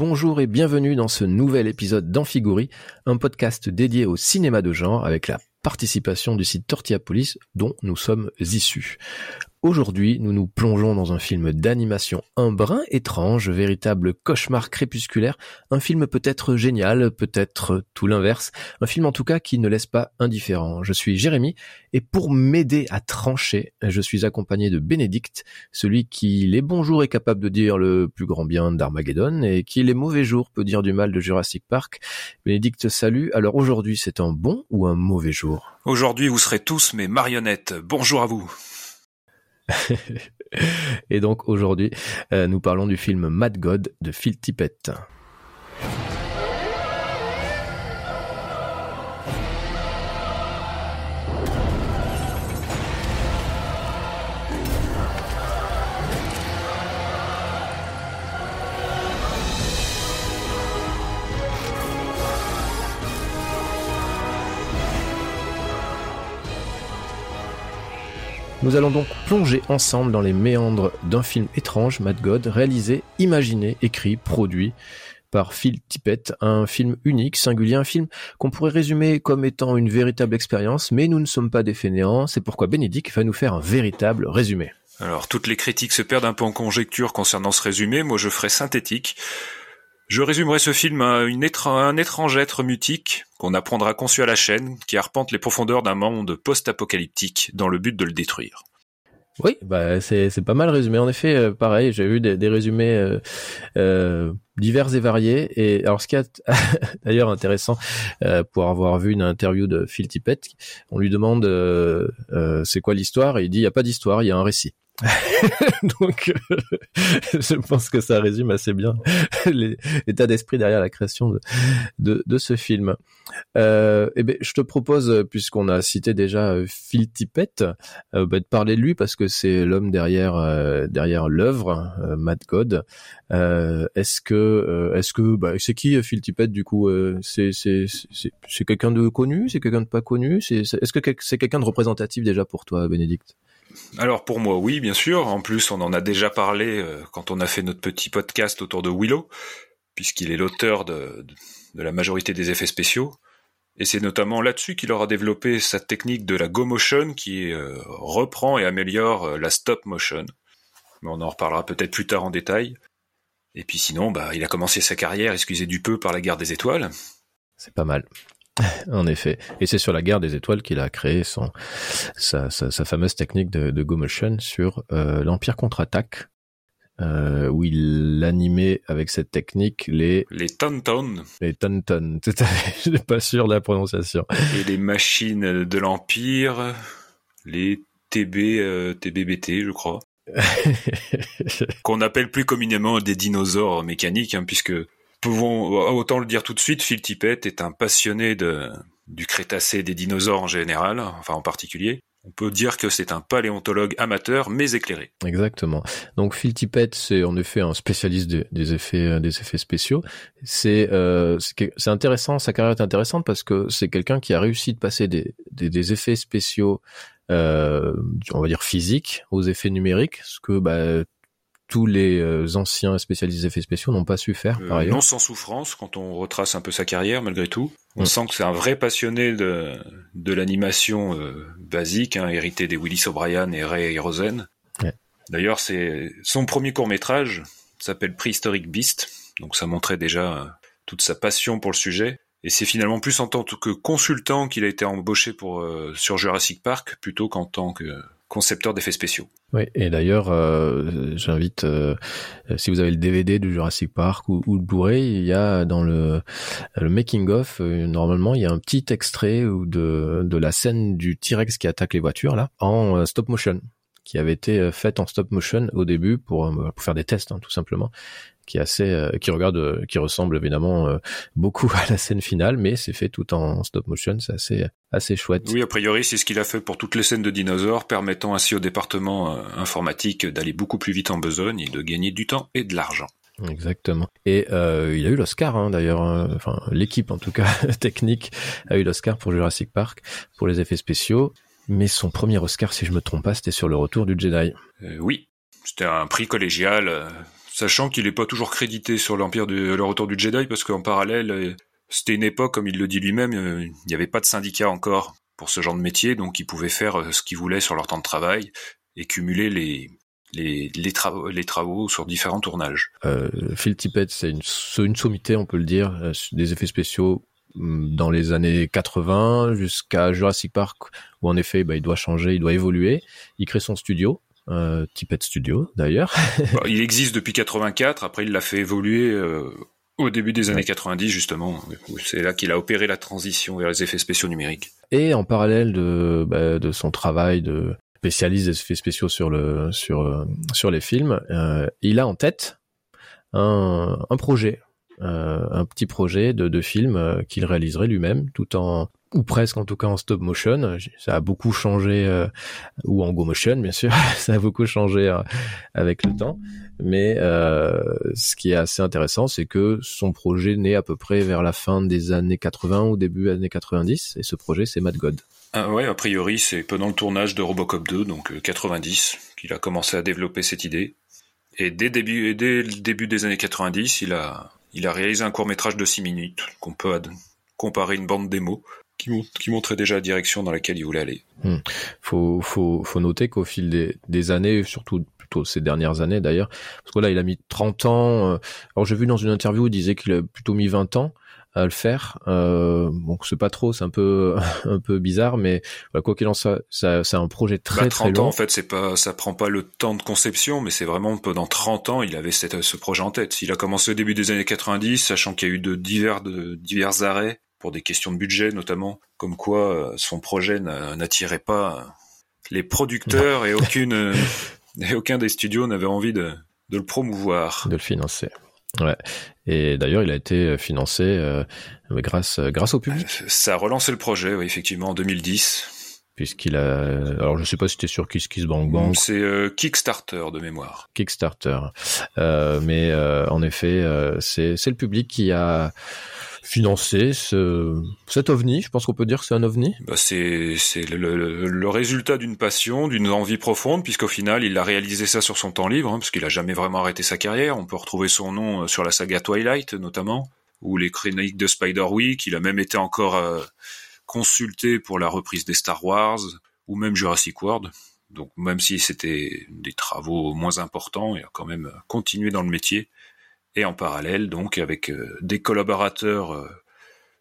Bonjour et bienvenue dans ce nouvel épisode d'Amphigouri, un podcast dédié au cinéma de genre avec la participation du site Tortillapolis dont nous sommes issus. Aujourd'hui, nous nous plongeons dans un film d'animation un brin étrange, véritable cauchemar crépusculaire, un film peut-être génial, peut-être tout l'inverse, un film en tout cas qui ne laisse pas indifférent. Je suis Jérémy, et pour m'aider à trancher, je suis accompagné de Bénédicte, celui qui les bons jours est capable de dire le plus grand bien d'Armageddon, et qui les mauvais jours peut dire du mal de Jurassic Park. Bénédicte, salut. Alors aujourd'hui, c'est un bon ou un mauvais jour? Aujourd'hui, vous serez tous mes marionnettes. Bonjour à vous. Et donc aujourd'hui, euh, nous parlons du film Mad God de Phil Tippett. Nous allons donc plonger ensemble dans les méandres d'un film étrange, Mad God, réalisé, imaginé, écrit, produit par Phil Tippett, un film unique, singulier, un film qu'on pourrait résumer comme étant une véritable expérience, mais nous ne sommes pas des fainéants, c'est pourquoi Bénédicte va nous faire un véritable résumé. Alors, toutes les critiques se perdent un peu en conjecture concernant ce résumé, moi je ferai synthétique. Je résumerai ce film à un étrange être mutique qu'on apprendra conçu à la chaîne, qui arpente les profondeurs d'un monde post-apocalyptique dans le but de le détruire. Oui, bah c'est pas mal résumé. En effet, euh, pareil, j'ai vu des, résumés euh, euh, divers et variés. Et alors, ce qui est d'ailleurs intéressant, pour avoir vu une interview de Phil Tippett, on lui demande c'est quoi l'histoire, et il dit il y a pas d'histoire, il y a un récit. Donc, je pense que ça résume assez bien l'état d'esprit derrière la création de, de, de ce film. Euh, eh ben, je te propose, puisqu'on a cité déjà euh, Phil Tippett, euh, bah, de parler de lui parce que c'est l'homme derrière euh, derrière l'œuvre euh, Mad God. est-ce que est-ce que bah, c'est qui Phil Tippett du coup C'est c'est c'est quelqu'un de connu C'est quelqu'un de pas connu C'est est-ce que c'est quelqu'un de représentatif déjà pour toi, Bénédicte? Alors pour moi oui bien sûr, en plus on en a déjà parlé euh, quand on a fait notre petit podcast autour de Willow, puisqu'il est l'auteur de, la majorité des effets spéciaux, et c'est notamment là-dessus qu'il aura développé sa technique de la go motion qui euh, reprend et améliore euh, la stop motion. Mais on en reparlera peut-être plus tard en détail. Et puis sinon, bah, il a commencé sa carrière, excusez du peu, par la guerre des étoiles. C'est pas mal. en effet. Et c'est sur la guerre des étoiles qu'il a créé son, sa, sa, fameuse technique de, de Go Motion sur euh, l'Empire contre-attaque, euh, où il animait avec cette technique les... Les Tonton. Les Tonton, tout à fait, je suis pas sûr de la prononciation. Et les machines de l'Empire, les TB, euh, TBBT, je crois. Qu'on appelle plus communément des dinosaures mécaniques, hein, puisque pouvons autant le dire tout de suite, Phil Tippett est un passionné de, du Crétacé des dinosaures en général, enfin en particulier. On peut dire que c'est un paléontologue amateur mais éclairé. Exactement. Donc Phil Tippett, c'est en effet un spécialiste des effets euh, des effets spéciaux. C'est euh, intéressant, sa carrière est intéressante parce que c'est quelqu'un qui a réussi de passer des des, des effets spéciaux euh, on va dire physiques aux effets numériques, ce que bah, tous les euh, anciens spécialistes effets spéciaux n'ont pas su faire. par euh, ailleurs. Non sans souffrance quand on retrace un peu sa carrière malgré tout. On mm. sent que c'est un vrai passionné de, de l'animation euh, basique, hein, hérité des Willis O'Brien et Ray Rosen. D'ailleurs, c'est son premier court métrage s'appelle Prehistoric Beast, donc ça montrait déjà toute sa passion pour le sujet. Et c'est finalement plus en tant que consultant qu'il a été embauché pour sur Jurassic Park plutôt qu'en tant que concepteur d'effets spéciaux. Oui, et d'ailleurs, euh, j'invite, euh, si vous avez le DVD de Jurassic Park ou, le Blu-ray, il y a dans le, le making of, euh, normalement, il y a un petit extrait de, de la scène du T-Rex qui attaque les voitures là en stop motion qui avait été faite en stop motion au début pour, pour faire des tests hein, tout simplement qui est assez, euh, qui regarde, euh, qui ressemble évidemment euh, beaucoup à la scène finale, mais c'est fait tout en stop motion, c'est assez, assez chouette. Oui, a priori, c'est ce qu'il a fait pour toutes les scènes de dinosaures, permettant ainsi au département informatique d'aller beaucoup plus vite en besogne et de gagner du temps et de l'argent. Exactement. Et euh, il a eu l'Oscar hein, d'ailleurs. Hein. enfin, l'équipe en tout cas technique a eu l'Oscar pour Jurassic Park pour les effets spéciaux. Mais son premier Oscar, si je me trompe pas, c'était sur le retour du Jedi. oui, c'était un prix collégial Sachant qu'il n'est pas toujours crédité sur l'Empire de le retour du Jedi, parce qu'en parallèle, euh, c'était une époque, comme il le dit lui-même, euh, il n'y avait pas de syndicat encore pour ce genre de métier, donc ils pouvaient faire ce qu'ils voulaient sur leur temps de travail et cumuler les, les, les, travaux, sur différents tournages. Euh, Phil Tippett, c'est une, une sommité, on peut le dire, des effets spéciaux mm, dans les années 80 jusqu'à Jurassic Park, où en effet, bah, il doit changer, il doit évoluer. Il crée son studio, euh, Studio d'ailleurs. Bah, il existe depuis 84. Après, il l'a fait évoluer euh, au début des années 90 justement. C'est là qu'il a opéré la transition vers les effets spéciaux numériques. Et en parallèle de, bah, de son travail de spécialiste des effets spéciaux sur le sur euh, sur les films, euh, il a en tête un, un projet, un petit projet de, de film qu'il réaliserait lui-même, tout en ou presque en tout cas en stop motion. Ça a beaucoup changé, euh, ou en go motion bien sûr, ça a beaucoup changé euh, avec le temps. Mais euh, ce qui est assez intéressant, c'est que son projet naît à peu près vers la fin des années 80 ou début années 90, et ce projet c'est Mad God. Ah ouais, a priori c'est pendant le tournage de Robocop 2, donc 90, qu'il a commencé à développer cette idée. Et dès, début, le début des années 90, il a, il a réalisé un court métrage de 6 minutes qu'on peut comparer une bande démo qui, montrait déjà la direction dans laquelle il voulait aller. Hmm. Faut, faut, faut noter qu'au fil des, des années, surtout plutôt ces dernières années d'ailleurs, parce que là il a mis 30 ans. Euh, alors j'ai vu dans une interview, il disait qu'il a plutôt mis 20 ans à le faire. Euh, bon, c'est pas trop, c'est un peu un peu bizarre, mais quoi qu'il en soit, ça, c'est un projet très bah, 30 ans en fait, c'est pas, ça prend pas le temps de conception, mais c'est vraiment pendant 30 ans, il avait cette, ce projet en tête. Il a commencé au début des années 90, sachant qu'il y a eu de divers de divers arrêts pour des questions de budget notamment, comme quoi euh, son projet n'attirait pas les producteurs et aucune euh, et aucun des studios n'avait envie de, de, le promouvoir, de le financer. Ouais. Et d'ailleurs, il a été financé euh, grâce grâce au public. Ça a relancé le projet, oui, effectivement, en 2010 puisqu'il a. Alors je sais pas si c'était sur Kiss Kiss Bang Bang. C'est Kickstarter de mémoire. Kickstarter, euh, mais en effet, c'est c'est le public qui a financer ce, cet ovni. Je pense qu'on peut dire que c'est un ovni. Bah c'est c'est le, le, résultat d'une passion, d'une envie profonde, puisqu'au final, il a réalisé ça sur son temps libre, hein, parce qu'il a jamais vraiment arrêté sa carrière. On peut retrouver son nom euh, sur la saga Twilight, notamment, ou les chroniques de Spider-Week. Il a même été encore euh, consulté pour la reprise des Star Wars, ou même Jurassic World. Donc même si c'était des travaux moins importants, il a quand même continué dans le métier et en parallèle donc avec euh, des collaborateurs euh,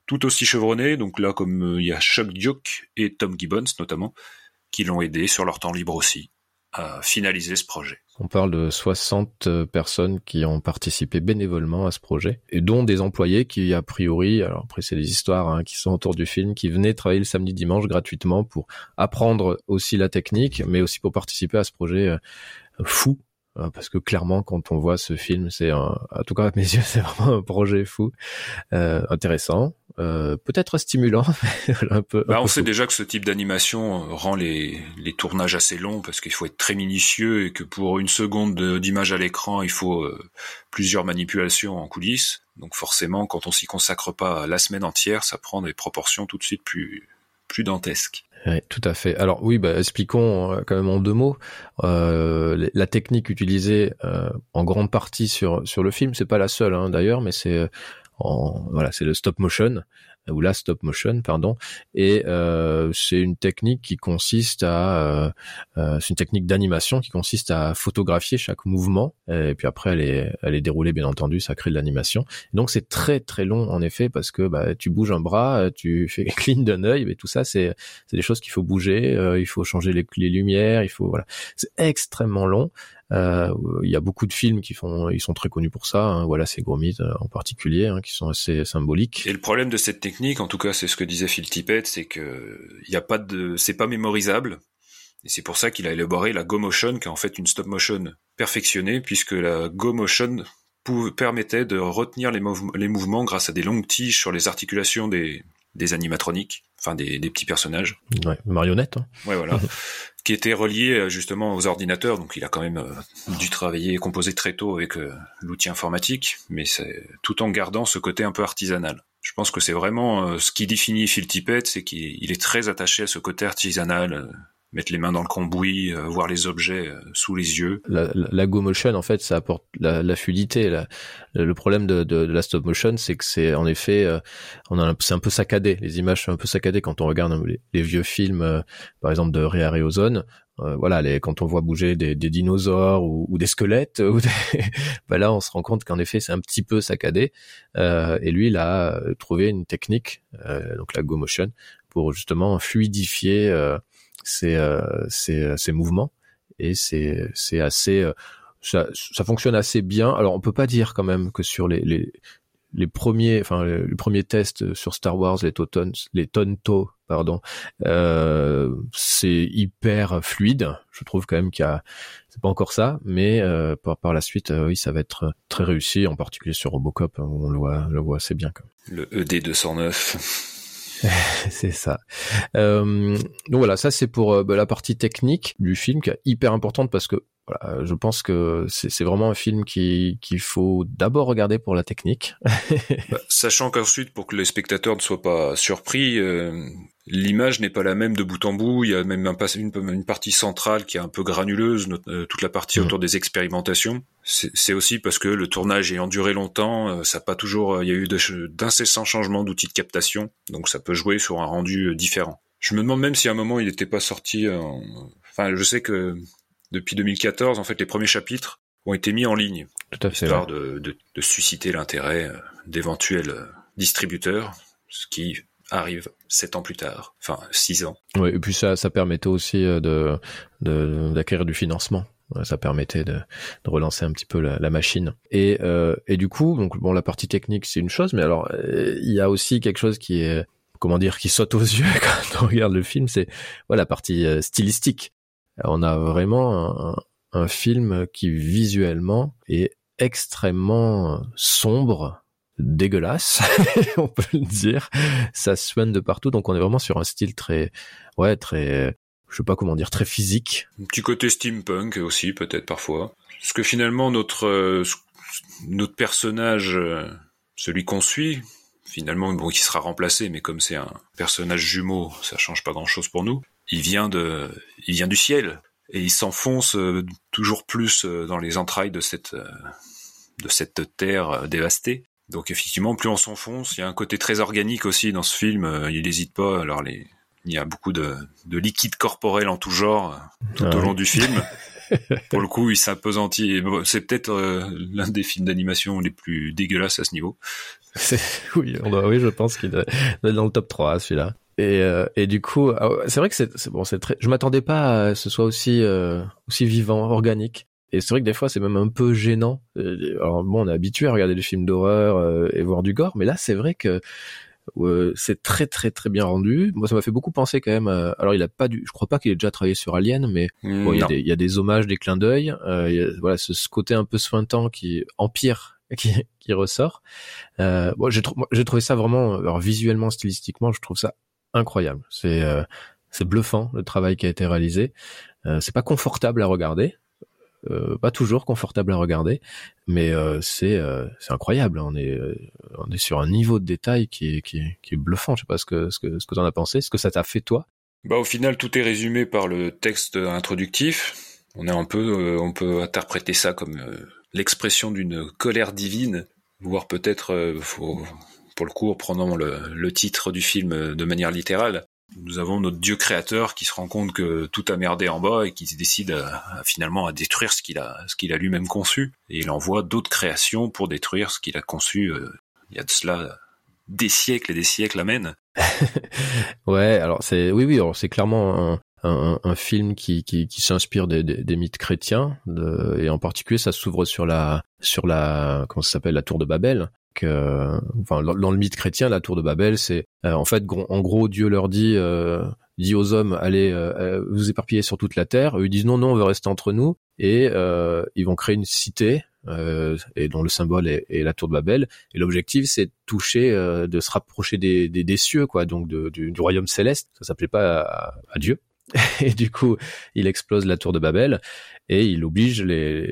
tout aussi chevronnés. Donc là, comme euh, il y a Chuck Duke et Tom Gibbons notamment, qui l'ont aidé sur leur temps libre aussi finaliser ce projet. On parle de 60 personnes qui ont participé bénévolement à ce projet, et dont des employés qui, a priori, alors après c'est des histoires hein, qui sont autour du film, qui venaient travailler le samedi dimanche gratuitement pour apprendre aussi la technique, mais aussi pour participer à ce projet fou Hein, parce que clairement quand on voit ce film c'est un, en tout cas à mes yeux c'est vraiment un projet fou euh, intéressant euh, peut-être stimulant un peu, bah, on sait déjà que ce type d'animation rend les, les tournages assez longs parce qu'il faut être très minutieux et que pour une seconde d'image à l'écran il faut euh, plusieurs manipulations en coulisses. Donc forcément quand on s'y consacre pas la semaine entière ça prend des proportions tout de suite plus plus dantesques oui, tout à fait. Alors oui, bah, expliquons euh, quand même en deux mots. Euh, la technique utilisée euh, en grande partie sur sur le film, c'est pas la seule hein, d'ailleurs, mais c'est voilà, c'est le stop motion ou la stop motion, pardon. Et euh, c'est une technique qui consiste à, euh, euh, c'est une technique d'animation qui consiste à photographier chaque mouvement. Et puis après, elle est, elle est déroulée, bien entendu, ça crée de l'animation. Donc c'est très très long en effet parce que bah, tu bouges un bras, tu fais clean d'un œil, mais tout ça c'est, c'est des choses qu'il faut bouger. il faut changer les, les lumières, il faut voilà. C'est extrêmement long. Euh, il y a beaucoup de films qui font, ils sont très connus pour ça. Hein. Voilà, ces Gromit euh, en particulier, hein, qui sont assez symboliques. Et le problème de cette technique, en tout cas, c'est ce que disait Phil Tippett, c'est que il y a pas de, c'est pas mémorisable. Et c'est pour ça qu'il a élaboré la Go Motion, qui est en fait une stop motion perfectionnée, puisque la Go Motion permettait de retenir les mouvements grâce à des longues tiges sur les articulations des, des animatroniques, enfin des, des petits personnages. Ouais, marionnettes. Hein. Ouais, voilà. qui était relié euh, justement aux ordinateurs, donc il a quand même euh, dû travailler et composer très tôt avec euh, l'outil informatique, mais c'est tout en gardant ce côté un peu artisanal. Je pense que c'est vraiment ce qui définit Phil Tippett, c'est qu'il est très attaché à ce côté artisanal mettre les mains dans le cambouis, euh, voir les objets euh, sous les yeux. La, la, go motion, en fait, ça apporte la, la fluidité. La, le problème de, de, de, la stop motion, c'est que c'est en effet, euh, on a c'est un peu saccadé. Les images sont un peu saccadées quand on regarde les, vieux films, par exemple de Ray Harryhausen. voilà, les, quand on voit bouger des, des dinosaures ou, ou, des squelettes, ou bah là, on se rend compte qu'en effet, c'est un petit peu saccadé. et lui, il a trouvé une technique, donc la go motion, pour justement fluidifier euh, ces, ces mouvements et c'est c'est assez euh, ça, ça fonctionne assez bien. Alors on peut pas dire quand même que sur les, les les premiers, enfin les, premiers tests sur Star Wars, les Totons, les Tonto, pardon, euh, c'est hyper fluide. Je trouve quand même qu'il y a, c'est pas encore ça, mais euh, par, par la suite, euh, oui, ça va être très réussi, en particulier sur Robocop, hein, on le voit, le voit assez bien. Quand même. Le ED 209. c'est ça. Euh, donc voilà, ça c'est pour euh, bah, la partie technique du film qui est hyper importante parce que voilà, je pense que c'est vraiment un film qui qu'il faut d'abord regarder pour la technique. bah, sachant qu'ensuite, pour que les spectateurs ne soient pas surpris, euh, l'image n'est pas la même de bout en bout. Il y a même un, une, une partie centrale qui est un peu granuleuse, euh, toute la partie mm. autour des expérimentations. C'est aussi parce que le tournage ayant duré longtemps, euh, ça n'a pas toujours. Il y a eu d'incessants changements d'outils de captation, donc ça peut jouer sur un rendu différent. Je me demande même si à un moment il n'était pas sorti. Enfin, je sais que depuis 2014, en fait, les premiers chapitres ont été mis en ligne. Tout à fait. Histoire de, de, de, susciter l'intérêt euh, d'éventuels euh, distributeurs, ce qui arrive sept ans plus tard, enfin six ans. Oui, et puis ça, ça permettait aussi euh, de d'acquérir du financement. Ça permettait de, de, relancer un petit peu la, la machine. Et, euh, et du coup, donc bon, la partie technique c'est une chose, mais alors il y a aussi quelque chose qui est comment dire qui saute aux yeux quand on regarde le film, c'est voilà la partie stylistique on a vraiment un, film qui visuellement est extrêmement sombre, dégueulasse, on peut le dire. Ça soigne de partout, donc on est vraiment sur un style très, ouais, très, je sais pas comment dire, très physique. Un petit côté steampunk aussi, peut-être parfois. Parce que finalement, notre, euh, notre personnage, euh, celui qu'on suit, finalement, bon, qui sera remplacé, mais comme c'est un personnage jumeau, ça change pas grand chose pour nous il vient de, il vient du ciel et il s'enfonce euh, toujours plus euh, dans les entrailles de cette, euh, de cette terre dévastée. Donc effectivement, plus on s'enfonce, il y a un côté très organique aussi dans ce film. Il n'hésite pas. Alors les, il y a beaucoup de, de liquide corporel en tout genre tout ah au long du film. Pour le coup, il s'impesantit. c'est peut-être l'un des films d'animation les plus dégueulasses à ce niveau. Oui, oui, je pense qu'il est dans le top 3 celui-là. Et, euh, et du coup, ah c'est vrai que c'est bon, c'est très. Je m'attendais pas à ce soit aussi euh, aussi vivant, organique. Et c'est vrai que des fois, c'est même un peu gênant. Euh, alors bon, on est habitué à regarder des films d'horreur et voir du gore, mais là, c'est vrai que c'est très très très bien rendu. Moi, ça m'a fait beaucoup penser quand même. alors, il a pas dû. Je crois pas qu'il ait déjà travaillé sur Alien, mais bon, il, y a des, il y a des hommages, des clins d'œil. voilà, ce, ce, côté un peu suintant qui empire qui, qui ressort. Euh, bon, j'ai, j'ai trouvé ça vraiment, alors visuellement, stylistiquement, je trouve ça incroyable. C'est euh, c'est bluffant le travail qui a été réalisé. Euh, c'est pas confortable à regarder, euh, pas toujours confortable à regarder, mais euh, c'est euh, c'est incroyable. On est on est sur un niveau de détail qui est qui est, qui est bluffant. Je sais pas ce que ce que ce que t'en as pensé, ce que ça t'a fait toi? Bah au final tout est résumé par le texte introductif. On est un peu on peut interpréter ça comme l'expression d'une colère divine, voire peut-être faut pour le coup, prenant le, titre du film de manière littérale, nous avons notre Dieu créateur qui se rend compte que tout a merdé en bas et qui décide à, finalement à détruire ce qu'il a, ce qu'il a lui-même conçu. Et il envoie d'autres créations pour détruire ce qu'il a conçu euh, il y a de cela des siècles et des siècles, amen. ouais, alors c'est oui, oui, c'est clairement un, un, un, film qui, qui, qui s'inspire des, des, des, mythes chrétiens de, et en particulier ça s'ouvre sur la sur la comment ça s'appelle la tour de Babel euh, enfin, dans le mythe chrétien, la tour de Babel, c'est euh, en fait, en gros, Dieu leur dit, euh, dit aux hommes, allez vous éparpiller sur toute la terre. Ils disent non, non, on veut rester entre nous, et ils vont créer une cité et dont le symbole est, la tour de Babel. Et l'objectif, c'est de toucher, de se rapprocher des, des, cieux, quoi, donc du, du, royaume céleste. Ça s'appelait pas à Dieu. et du coup, il explose la tour de Babel et il oblige les,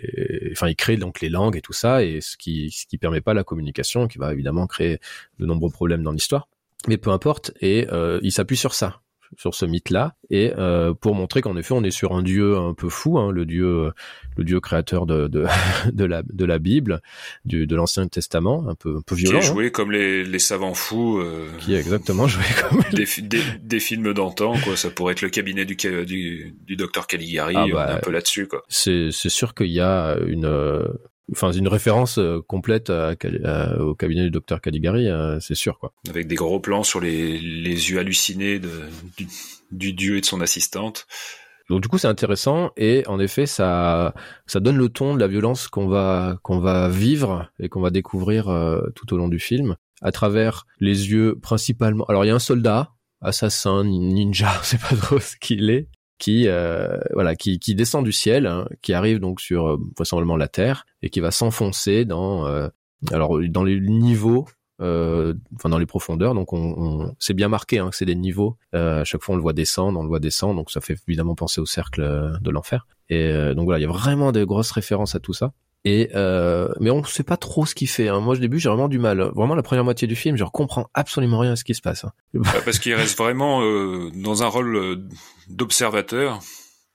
enfin, il crée donc les langues et tout ça, et ce qui, ce qui permet pas la communication, qui va évidemment créer de nombreux problèmes dans l'histoire. Mais peu importe, et euh, il s'appuie sur ça. Sur ce mythe-là et euh, pour montrer qu'en effet on est sur un dieu un peu fou, hein, le dieu le dieu créateur de de, de la de la Bible, du, de l'Ancien Testament, un peu un peu violent. Qui est joué hein. comme les, les savants fous. Euh, qui est exactement joué comme des, des, des, films d'antan quoi. Ça pourrait être le cabinet du du, du docteur Caligari, ah bah, un peu là-dessus quoi. C'est c'est sûr qu'il y a une enfin une référence euh, complète au cabinet du docteur Caligari, euh, c'est sûr quoi. Avec des gros plans sur les, les yeux hallucinés de, du, du, dieu et de son assistante. Donc du coup c'est intéressant et en effet ça ça donne le ton de la violence qu'on va qu'on va vivre et qu'on va découvrir euh, tout au long du film à travers les yeux principalement. Alors il y a un soldat assassin ninja, c'est pas trop ce qu'il est, qui euh, voilà qui, qui descend du ciel, hein, qui arrive donc sur euh, vraisemblablement la Terre et qui va s'enfoncer dans euh, alors dans les niveaux euh, enfin dans les profondeurs. Donc on, on c'est bien marqué hein, c'est des niveaux. À chaque fois on le voit descendre on le voit descendre. Donc ça fait évidemment penser au cercle de l'enfer. Et donc voilà il y a vraiment des grosses références à tout ça et euh, mais on sait pas trop ce qu'il fait. Hein. Moi, au début, j'ai vraiment du mal. Vraiment, la première moitié du film, je comprends absolument rien à ce qui se passe. Hein. Bah, parce qu'il reste vraiment euh, dans un rôle euh, d'observateur.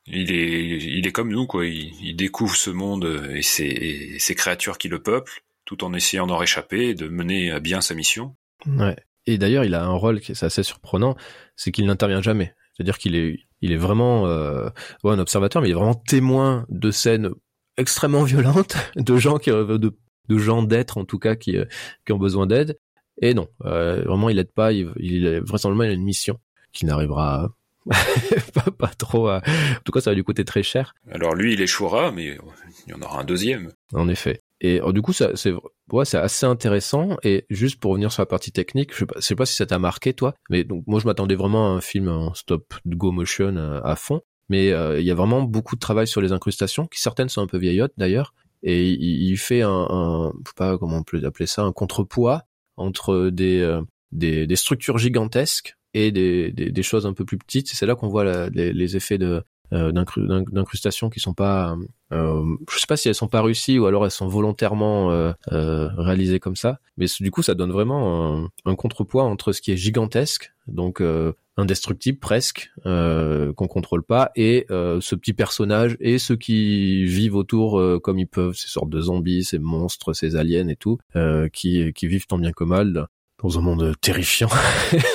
Il est, il est comme nous, quoi. Il, il découvre ce monde et ses, et ses, créatures qui le peuplent, tout en essayant d'en réchapper et de mener à bien sa mission. Ouais. Et d'ailleurs, il a un rôle qui est assez surprenant, c'est qu'il n'intervient jamais. C'est-à-dire qu'il est, il est vraiment euh, ouais, un observateur, mais il est vraiment témoin de scènes extrêmement violente de gens qui de, de gens d'être en tout cas qui euh, qui ont besoin d'aide. Et non euh, vraiment il aide pas il, il vraisemblablement il a une mission qui n'arrivera pas, pas, trop à... en tout cas ça va lui coûter très cher. Alors lui il échouera mais il y en aura un deuxième. En effet. Et alors, du coup ça c'est ouais, c'est assez intéressant. Et juste pour revenir sur la partie technique je sais pas, je sais pas si ça t'a marqué toi mais donc moi je m'attendais vraiment à un film en stop go motion euh, à fond mais euh, il y a vraiment beaucoup de travail sur les incrustations, qui certaines sont un peu vieillottes d'ailleurs, et il, fait un, un, je sais pas comment on peut appeler ça, un contrepoids entre des, euh, structures gigantesques et des, choses un peu plus petites. C'est là qu'on voit les, effets euh, d'incrustation qui sont pas, euh, je sais pas si elles sont pas réussies ou alors elles sont volontairement réalisées comme ça. Mais du coup, ça donne vraiment un, un contrepoids entre ce qui est gigantesque, donc indestructible presque, euh, qu'on contrôle pas, et euh, ce petit personnage et ceux qui vivent autour euh, comme ils peuvent, ces sortes de zombies, ces monstres, ces aliens et tout, euh, qui, qui vivent tant bien que mal dans un monde terrifiant.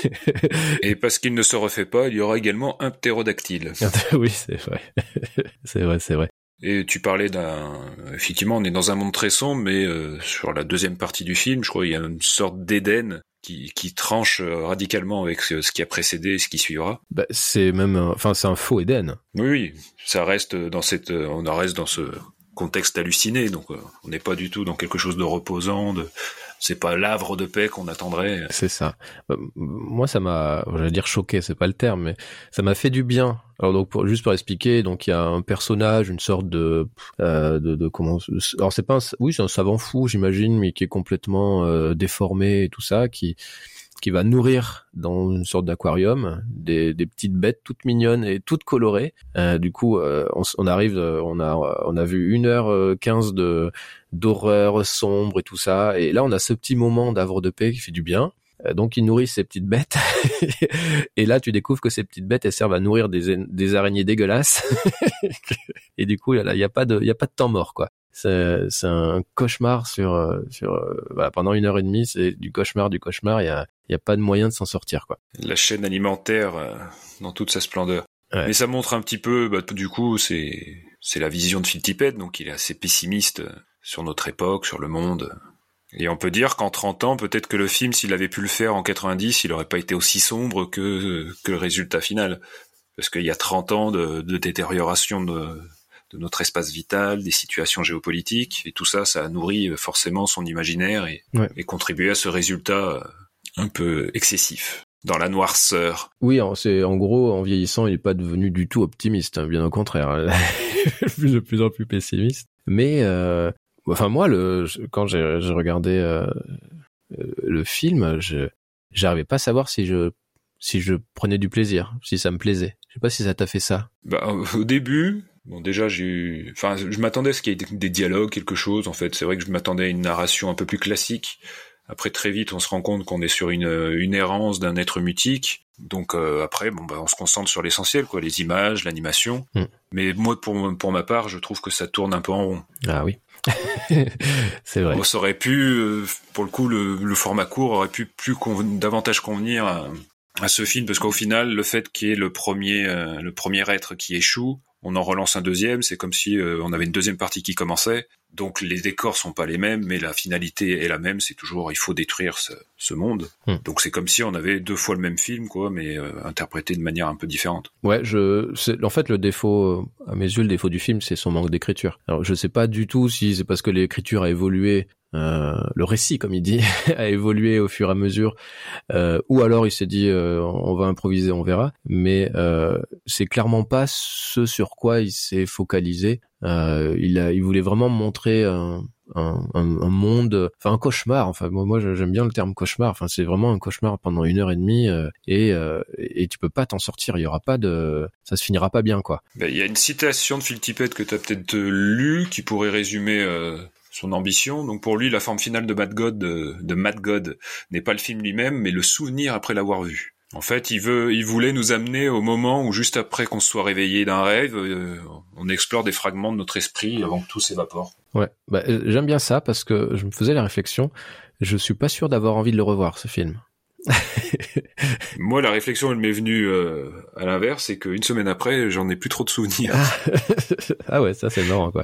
et parce qu'il ne se refait pas, il y aura également un ptérodactyle. oui, c'est vrai. c'est vrai, c'est vrai. Et tu parlais d'un... Effectivement, on est dans un monde très sombre, mais euh, sur la deuxième partie du film, je crois qu'il y a une sorte d'Éden qui, qui tranche euh, radicalement avec ce, qui a précédé et ce qui suivra. Bah, c'est même, enfin, c'est un faux Éden. Oui, oui, ça reste dans cette, on en reste dans ce contexte halluciné, donc euh, on n'est pas du tout dans quelque chose de reposant, de, c'est pas l'avre de paix qu'on attendrait. C'est ça. Bah, moi, ça m'a, j'allais dire choqué, c'est pas le terme, mais ça m'a fait du bien. Alors donc, pour, juste pour expliquer, donc il y a un personnage, une sorte de, euh, de, de, comment, alors c'est pas, un, oui, c'est un savant fou, j'imagine, mais qui est complètement euh, déformé et tout ça, qui qui va nourrir dans une sorte d'aquarium des, des, petites bêtes toutes mignonnes et toutes colorées. Euh, du coup, euh, on, on, arrive, euh, on a on a vu une heure quinze de d'horreur sombre et tout ça, et là on a ce petit moment d'avre de paix qui fait du bien. Euh, donc ils nourrissent ces petites bêtes. Et là tu découvres que ces petites bêtes elles servent à nourrir des, des araignées dégueulasses. Et du coup il y a pas de il y a pas de temps mort quoi. C'est un cauchemar sur euh, sur euh, pendant une heure et demie c'est du cauchemar du cauchemar il y a pas de moyen de s'en sortir quoi. La chaîne alimentaire dans toute sa splendeur. Mais ça montre un petit peu bah, du coup c'est c'est la vision de Phil Tippett donc il est assez pessimiste sur notre époque sur le monde. Et on peut dire qu'en 30 ans, peut-être que le film, s'il avait pu le faire en 90, il aurait pas été aussi sombre que, que le résultat final. Parce qu'il y a 30 ans de, de détérioration de, de, notre espace vital, des situations géopolitiques, et tout ça, ça a nourri forcément son imaginaire et, et contribué à ce résultat un peu excessif dans la noirceur. Oui, c'est en gros en vieillissant, il n'est pas devenu du tout optimiste, hein, bien au contraire, de plus en plus pessimiste. Mais euh, Enfin moi, le quand j'ai regardé euh, euh, le film, je j'arrivais pas à savoir si je si je prenais du plaisir, si ça me plaisait. Je sais pas si ça t'a fait ça. Bah, au début, bon déjà j'ai eu, enfin je m'attendais à ce qu'il y ait des dialogues, quelque chose. En fait, c'est vrai que je m'attendais à une narration un peu plus classique, Après très vite, on se rend compte qu'on est sur une, une errance d'un être mutique. Donc après, bon, bah, on se concentre sur l'essentiel, quoi, les images, l'animation. Mm. Mais moi, pour, pour ma part, je trouve que ça tourne un peu en rond. Ah oui. c'est vrai. ça aurait pu, pour le coup, le, le format court aurait pu plus davantage convenir à, à ce film parce qu'au final, le fait qu'il y ait le premier, euh, le premier être qui échoue, on en relance un deuxième. C'est comme si euh, on avait une deuxième partie qui commençait. Donc les décors sont pas les mêmes, mais la finalité est la même. C'est toujours il faut détruire ce, ce monde. Hmm. Donc c'est comme si on avait deux fois le même film, quoi, mais euh, interprété de manière un peu différente. Ouais, je, en fait le défaut, à mes yeux, le défaut du film, c'est son manque d'écriture. Alors je sais pas du tout si c'est parce que l'écriture a évolué euh, le récit, comme il dit, a évolué au fur et à mesure, euh, ou alors il s'est dit euh, on va improviser, on verra. Mais c'est clairement pas ce sur quoi il s'est focalisé. Il a, il voulait vraiment montrer un, un, un, monde, enfin un cauchemar. Enfin moi, moi j'aime bien le terme cauchemar. Enfin c'est vraiment un cauchemar pendant une heure et demie et et tu peux pas t'en sortir. Il y aura pas de, ça se finira pas bien quoi. Ben, il y a une citation de Phil Tippett que tu as peut-être lu qui pourrait résumer son ambition. Donc pour lui, la forme finale de Mad God, de, Mad God, n'est pas le film lui-même, mais le souvenir après l'avoir vu. En fait, il veut, il voulait nous amener au moment où juste après qu'on se soit réveillé d'un rêve, euh, on explore des fragments de notre esprit avant que tout s'évapore. Ouais, bah, j'aime bien ça parce que je me faisais la réflexion. Je suis pas sûr d'avoir envie de le revoir ce film. Moi, la réflexion, elle m'est venue euh, à l'inverse, c'est qu'une semaine après, j'en ai plus trop de souvenirs. ah ouais, ça c'est marrant, quoi.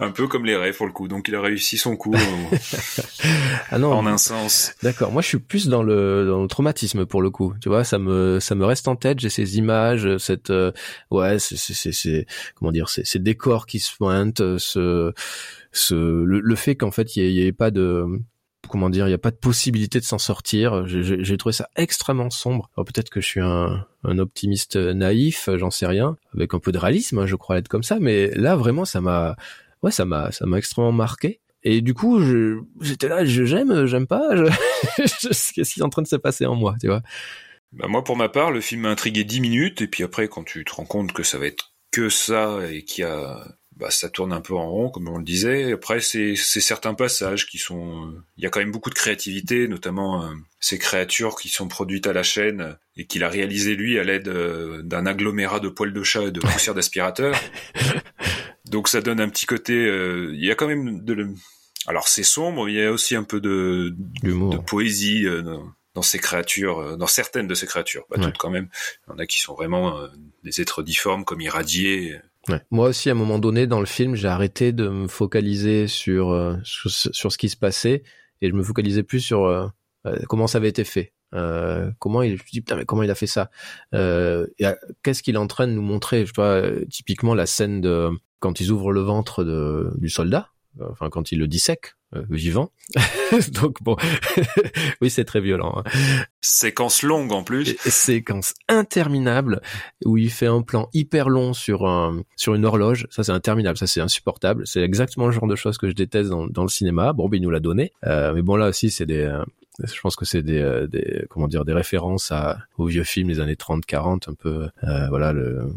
Un peu comme les rêves, pour le coup. Donc, il a réussi son coup en, ah non, en un sens. D'accord. Moi, je suis plus dans le, dans le traumatisme, pour le coup. Tu vois, ça me, ça me reste en tête. J'ai ces images, cette, euh, ouais, c'est, c'est, c'est, comment dire, ces, ces décors qui se pointent, ce, ce, le, fait qu'en fait, il n'y ait, ait pas de comment dire, il n'y a pas de possibilité de s'en sortir. J'ai trouvé ça extrêmement sombre. Peut-être que je suis un, optimiste naïf, j'en sais rien, avec un peu de réalisme, hein, je crois être comme ça, mais là vraiment ça m'a, ouais, ça m'a, ça m'a extrêmement marqué. Et du coup, j'étais là, j'aime, j'aime pas, qu'est-ce qui est en train de se passer en moi, tu vois bah moi, pour ma part, le film m'a intrigué 10 minutes, et puis après, quand tu te rends compte que ça va être que ça, et qu'il y a bah, ça tourne un peu en rond, comme on le disait. Après, c'est certains passages qui sont... Il y a quand même beaucoup de créativité, notamment euh, ces créatures qui sont produites à la chaîne et qu'il a réalisé lui à l'aide euh, d'un agglomérat de poils de chat et de poussière d'aspirateur. Donc ça donne un petit côté... Euh, il y a quand même de... Alors c'est sombre, il y a aussi un peu de, de poésie dans ces créatures, dans certaines de ces créatures, pas toutes quand même. Il y en a qui sont vraiment des êtres difformes, comme irradiés. Moi aussi, à un moment donné, dans le film, j'ai arrêté de me focaliser sur, euh, sur, ce qui se passait et je me focalisais plus sur euh, euh, comment ça avait été fait. comment il, je me dis putain mais comment il a fait ça? Qu'est-ce qu'il est en train de nous montrer? Je vois typiquement la scène de quand ils ouvrent le ventre de, du soldat, enfin quand ils le dissèquent euh, vivant. Donc bon, oui, c'est très violent. Hein. Séquence longue en plus. séquence interminable où il fait un plan hyper long sur un sur une horloge. Ça c'est interminable, ça c'est insupportable. C'est exactement le genre de choses que je déteste dans, dans le cinéma. Bon, ben, il nous l'a donné. Euh, mais bon là aussi c'est des euh, je pense que c'est des, euh, des, comment dire des références à aux vieux films des années 30 40 un peu euh, voilà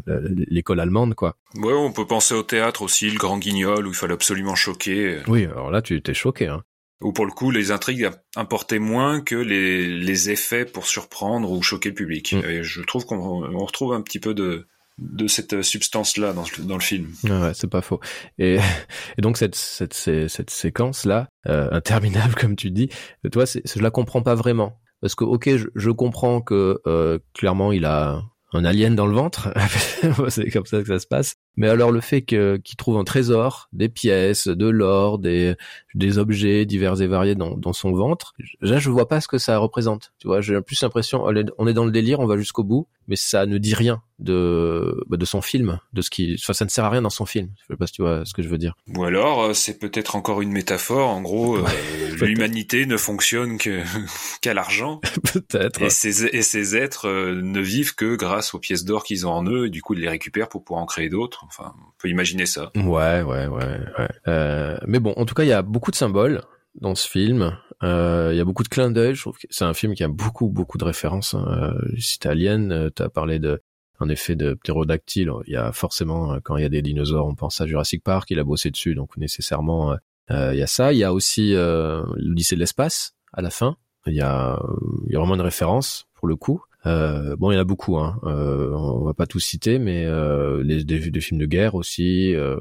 l'école allemande quoi. Ouais, on peut penser au théâtre aussi, le Grand Guignol où il fallait absolument choquer. Oui, alors là tu étais choqué hein. Ou pour le coup, les intrigues importaient moins que les, les effets pour surprendre ou choquer le public. Mm. Et je trouve qu'on retrouve un petit peu de, de cette substance-là dans, dans, le film. Ouais, c'est pas faux. Et, et donc cette, cette, cette, séquence-là, euh, interminable comme tu dis, toi, je la comprends pas vraiment. Parce que, ok, je, je comprends que euh, clairement il a un alien dans le ventre, c'est comme ça que ça se passe. Mais alors le fait qu'il trouve un trésor, des pièces, de l'or, des, des objets divers et variés dans, dans son ventre, là je vois pas ce que ça représente. Tu vois, j'ai plus l'impression, on est dans le délire, on va jusqu'au bout, mais ça ne dit rien de bah, de son film, de ce qui, enfin ça ne sert à rien dans son film. Je sais pas si tu vois ce que je veux dire. Ou alors euh, c'est peut-être encore une métaphore. En gros, euh, l'humanité ne fonctionne que qu'à l'argent. peut-être. Et ces et ces êtres euh, ne vivent que grâce aux pièces d'or qu'ils ont en eux. Et du coup, ils les récupèrent pour pouvoir en créer d'autres. Enfin, on peut imaginer ça. Ouais, ouais, ouais. ouais. mais bon, en tout cas, il y a beaucoup de symboles dans ce film. Euh, il y a beaucoup de clins d'œil. Je trouve que c'est un film qui a beaucoup, beaucoup de références. Hein. Euh, euh, as parlé de, effet, de ptérodactyle. Il y a forcément, euh, quand il y a des dinosaures, on pense à Jurassic Park. Il a bossé dessus, donc nécessairement, il y a ça. Il y a aussi l'Odyssée de l'espace. à la fin. Il y a, il y a vraiment une référence pour le coup. Euh, bon, il y en a beaucoup. Hein. Euh, on va pas tout citer, mais euh, les, des, des, films de guerre aussi, euh,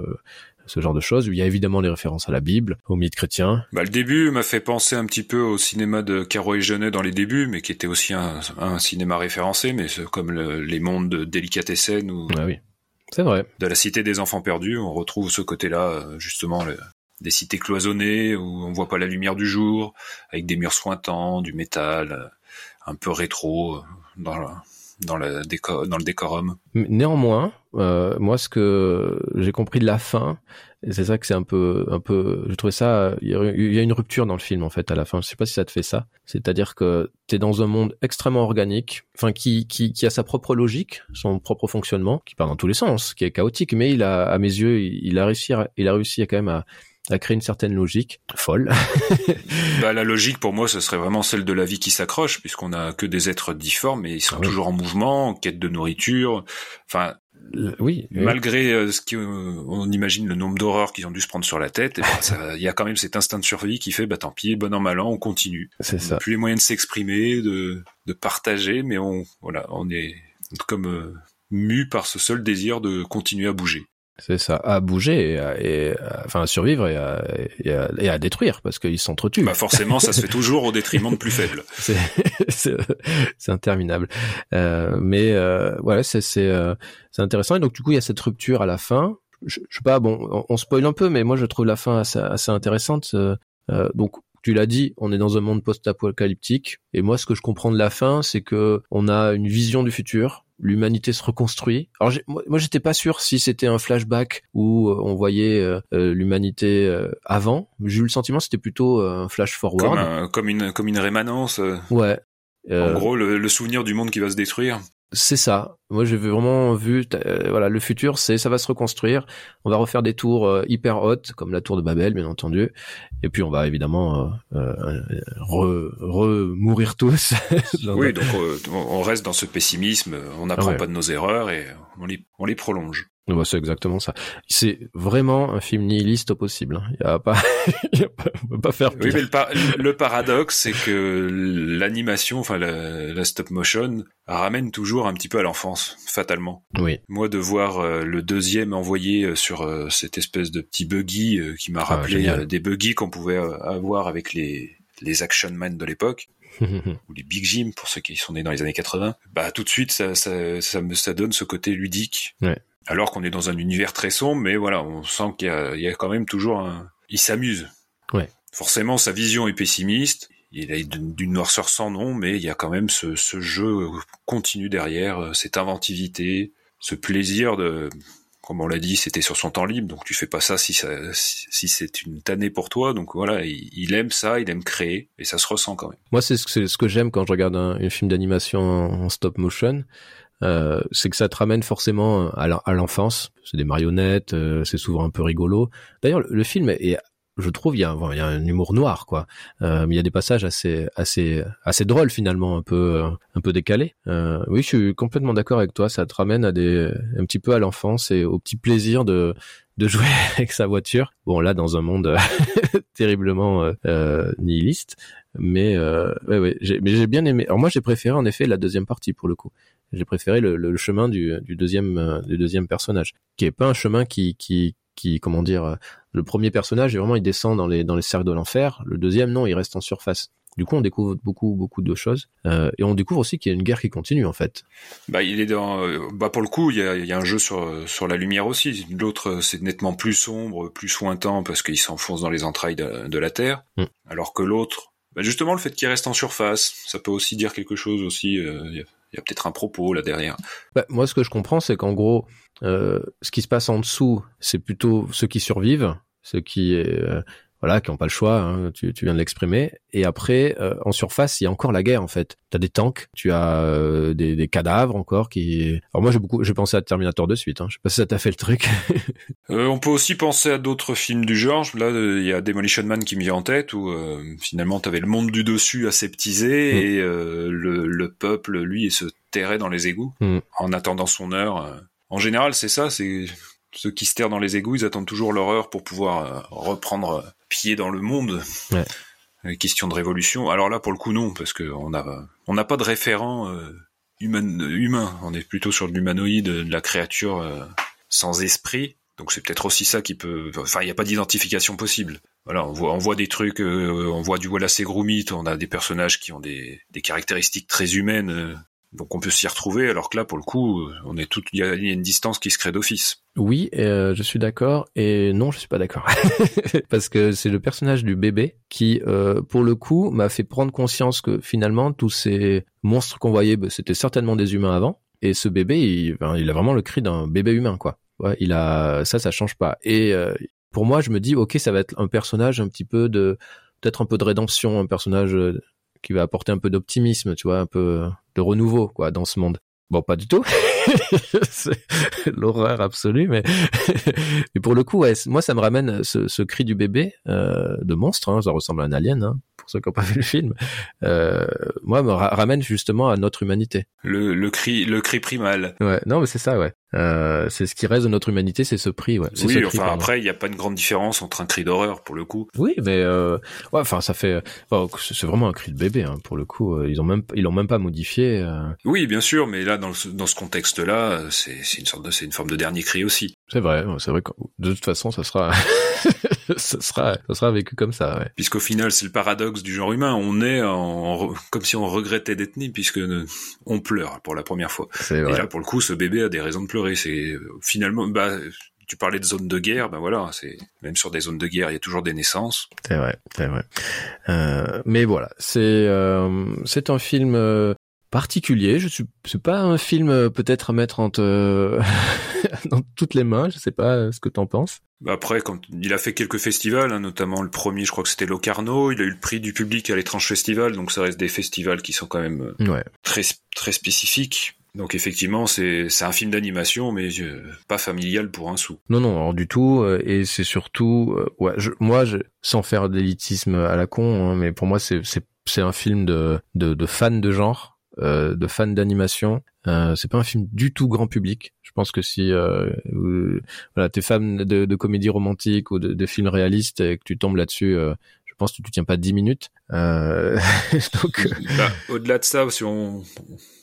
ce genre de choses. Il y a évidemment les références à la Bible, au mythe chrétien. Bah, le début m'a fait penser un petit peu au cinéma de Caro et Jeunet dans les débuts, mais qui était aussi un, un cinéma référencé, mais comme le, les mondes de Délicatessen ou ah oui. C'est vrai. De la cité des enfants perdus, on retrouve ce côté-là, euh, justement, le, des cités cloisonnées où on voit pas la lumière du jour, avec des murs sointants, du métal, euh, un peu rétro dans, décor, dans le décorum. Néanmoins, euh, moi, ce que j'ai compris de la fin, c'est ça que c'est un peu, un peu, je trouvais ça, il y a une rupture dans le film en fait à la fin. Je sais pas si ça te fait ça. C'est-à-dire que t'es dans un monde extrêmement organique, enfin qui, qui, qui a sa propre logique, son propre fonctionnement, qui part dans tous les sens, qui est chaotique, mais il a, à mes yeux, il, a réussi, il a réussi quand même à à créer une certaine logique folle. bah, la logique pour moi, ce serait vraiment celle de la vie qui s'accroche, puisqu'on a que des êtres difformes et ils sont ah toujours en mouvement, en quête de nourriture. Enfin, oui, malgré euh, ce qu'on imagine le nombre d'horreurs qu'ils ont dû se prendre sur la tête, ben, il y a quand même cet instinct de survie qui fait, bah tant pis, bon an mal an, on continue. C'est ça. plus les moyens de s'exprimer, de, de partager, mais on voilà, on est comme euh, mu par ce seul désir de continuer à bouger. C'est ça, à bouger et, à, et enfin à survivre et à, et à, détruire parce qu'ils s'entretuent. Bah forcément, ça se fait toujours au détriment de plus faibles. c'est interminable. Euh, mais euh, voilà, c'est c'est euh, c'est intéressant et donc du coup il y a cette rupture à la fin. Je, je sais pas, bon, on, on, spoil un peu, mais moi je trouve la fin assez, assez intéressante. Euh, donc tu l'as dit, on est dans un monde post-apocalyptique et moi ce que je comprends de la fin, c'est que on a une vision du futur l'humanité se reconstruit. Alors moi, j'étais pas sûr si c'était un flashback où euh, on voyait euh, euh, l'humanité avant. J'ai eu le sentiment c'était plutôt un flash forward. Comme, une comme une rémanence. Ouais. En gros, le, souvenir du monde qui va se détruire. C'est ça. Moi, j'ai vraiment vu, voilà, le futur, c'est ça va se reconstruire. On va refaire des tours hyper hautes, comme la tour de Babel, bien entendu. Et puis, on va évidemment euh, re, mourir tous. oui, donc on reste dans ce pessimisme. On n'apprend pas de nos erreurs et on les, on les prolonge. Bah, c'est exactement ça. C'est vraiment un film nihiliste au possible. Il y a pas, y a pas on peut pas faire Oui, mais le, paradoxe, c'est que l'animation, enfin la, stop motion, ramène toujours un petit peu à l'enfance, fatalement. Oui. Moi, de voir euh, le deuxième envoyé euh, sur euh, cette espèce de petit buggy qui m'a ah, rappelé des buggy qu'on pouvait avoir avec les les action man de l'époque. ou les Big Jim pour ceux qui sont nés dans les années 80, bah tout de suite ça ça ça, me, ça donne ce côté ludique. Ouais alors qu'on est dans un univers très sombre, mais voilà, on sent qu'il y, a, quand même toujours un... Il s'amuse. Ouais. Forcément, sa vision est pessimiste, il a d'une noirceur sans nom, mais il y a quand même ce, jeu continu derrière, euh, cette inventivité, ce plaisir de... Comme on l'a dit, c'était sur son temps libre, donc tu fais pas ça si, ça, si c'est une tannée pour toi. Donc voilà, il, aime ça, il aime créer, et ça se ressent quand même. Moi, c'est ce que j'aime quand je regarde un, film d'animation en stop motion euh, c'est que ça te ramène forcément à l'enfance. C'est des marionnettes, euh, c'est souvent un peu rigolo. D'ailleurs, le, film est, je trouve, il y a, un humour noir, quoi. Euh, mais il y a des passages assez, assez, assez drôles finalement, un peu, un peu décalés. oui, je suis complètement d'accord avec toi. Ça te ramène à des, un petit peu à l'enfance et au petit plaisir de, de jouer avec sa voiture. Bon, là, dans un monde terriblement nihiliste, mais ouais, ouais, mais j'ai bien aimé. Alors moi, j'ai préféré en effet la deuxième partie pour le coup j'ai préféré le, le, chemin du, du deuxième euh, du deuxième personnage, qui est pas un chemin qui qui qui comment dire euh, le premier personnage est vraiment il descend dans les dans les cercles de l'enfer, le deuxième non, il reste en surface. Du coup, on découvre beaucoup beaucoup de choses euh, et on découvre aussi qu'il y a une guerre qui continue en fait. Bah, il est dans euh, bah pour le coup, il y a, il y a un jeu sur sur la lumière aussi. L'autre, c'est nettement plus sombre, plus sointant parce qu'il s'enfonce dans les entrailles de, de la terre, mm. alors que l'autre, bah justement, le fait qu'il reste en surface, ça peut aussi dire quelque chose aussi. Euh, il y a peut-être un propos là derrière. Bah, moi, ce que je comprends, c'est qu'en gros, euh, ce qui se passe en dessous, c'est plutôt ceux qui survivent, ceux qui euh, voilà, qui n'ont pas le choix, hein, tu, tu, viens de l'exprimer. Et après, euh, en surface, il y a encore la guerre en fait. Tu as des tanks, tu as euh, des, des, cadavres encore qui. Alors moi, j'ai beaucoup, j'ai pensé à Terminator de suite. Hein. Je sais pas si ça t'a fait le truc. euh, on peut aussi penser à d'autres films du genre. Là, il y a Demolition Man qui me vient en tête où euh, finalement, tu avais le monde du dessus aseptisé mm. et le, le, peuple, lui, se terrait dans les égouts mm. en attendant son heure. En général, c'est ça. C'est ceux qui se terrent dans les égouts, ils attendent toujours leur heure pour pouvoir reprendre pied dans le monde. Ouais. question de révolution. Alors là, pour le coup, non, parce que on a on n'a pas de référent humain, humain. On est plutôt sur de l'humanoïde, de la créature sans esprit. Donc c'est peut-être aussi ça qui peut. Enfin, il n'y a pas d'identification possible. Voilà, on voit, on voit des trucs, on voit du Wallace et Gromit, on a des personnages qui ont des, des caractéristiques très humaines. Donc on peut s'y retrouver, alors que là, pour le coup, on est tout, il y, a une distance qui se crée d'office. Oui, euh, je suis d'accord, et non, je suis pas d'accord, parce que c'est le personnage du bébé qui, euh, pour le coup, m'a fait prendre conscience que finalement tous ces monstres qu'on voyait, bah, c'était certainement des humains avant, et ce bébé, il, a vraiment le cri d'un bébé humain, quoi. Ouais, il a ça, ça change pas. Et euh, pour moi, je me dis, ok, ça va être un personnage un petit peu de, peut-être un peu de rédemption, un personnage euh, qui va apporter un peu d'optimisme, tu vois, un peu de renouveau quoi dans ce monde. Bon, pas du tout. c'est l'horreur absolue, mais et pour le coup, ouais, moi, ça me ramène ce, ce cri du bébé euh, de monstre. Hein, ça ressemble à un alien, hein, pour ceux qui n'ont pas vu le film. Euh, moi, me ramène justement à notre humanité. Le, le cri, le cri primal. Ouais, non, mais c'est ça, ouais. Euh, c'est ce qui reste de notre humanité, c'est ce prix, ouais. Oui, enfin après, il n'y a pas une grande différence entre un cri d'horreur pour le coup. Oui, mais euh, ouais, enfin ça fait, c'est vraiment un cri de bébé hein, pour le coup. Euh, ils ont même, ils l'ont même pas modifié. Euh. Oui, bien sûr, mais là dans, dans ce contexte-là, c'est une sorte de, c'est une forme de dernier cri aussi. C'est vrai, c'est vrai que de toute façon, ça sera, ça sera, ça sera vécu comme ça. Ouais. Puisqu'au final, c'est le paradoxe du genre humain. On est en, comme si on regrettait d'être né, puisque on pleure pour la première fois. Et là, pour le coup, ce bébé a des raisons de pleurer. C'est finalement, bah, tu parlais de zones de guerre, ben voilà, c'est même sur des zones de guerre, il y a toujours des naissances. C'est vrai, c'est vrai. Euh, mais voilà, c'est euh, c'est un film euh, particulier. Je suis, c'est pas un film euh, peut-être à mettre entre euh, dans toutes les mains. Je sais pas euh, ce que t'en penses. Bah, après, quand il a fait quelques festivals, hein, notamment le premier, je crois que c'était Locarno. Il a eu le prix du public à l'étrange festival, donc ça reste des festivals qui sont quand même très très spécifiques. Donc effectivement, c'est un film d'animation, mais pas familial pour un sou. Non, non, alors du tout. et c'est surtout, ouais, je, moi, je, sans faire d'élitisme à la con, hein, mais pour moi, c'est un film de de, de fans de genre de fans d'animation. Euh, c'est pas un film du tout grand public. Je pense que si euh, voilà, t'es fan de, de comédie romantique ou de, de films réalistes et que tu tombes là-dessus, euh, je pense que tu tiens pas 10 minutes. Euh, donc, bah, au-delà de ça, si on,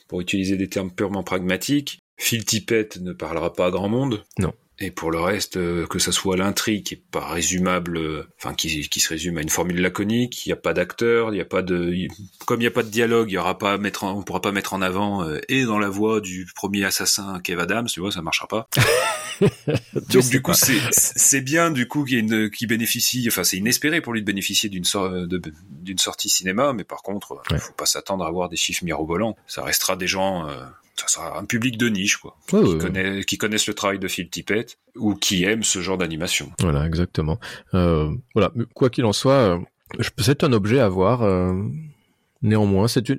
pour utiliser des termes purement pragmatiques, Phil Tippett ne parlera pas à grand monde. Non. Et pour le reste, euh, que ça soit l'intrigue qui est pas résumable, euh, enfin qui, qui se résume à une formule laconique, il n'y a pas d'acteur, il n'y a pas de, comme il n'y a pas de dialogue, il y aura pas à mettre, on pourra pas mettre en avant euh, et dans la voix du premier assassin Kev Adams, tu vois, ça marchera pas. Donc du coup, c'est c'est bien du coup qui qui bénéficie, enfin c'est inespéré pour lui de bénéficier d'une d'une sortie cinéma, mais par contre, il faut pas s'attendre à avoir des chiffres mirobolants. Ça restera des gens ça sera un public de niche, quoi, qui, qui, connaissent le travail de Phil Tippett ou qui aiment ce genre d'animation. Voilà, exactement. Euh, voilà, quoi qu'il en soit, euh, c'est un objet à voir. Euh, Néanmoins, c'est une,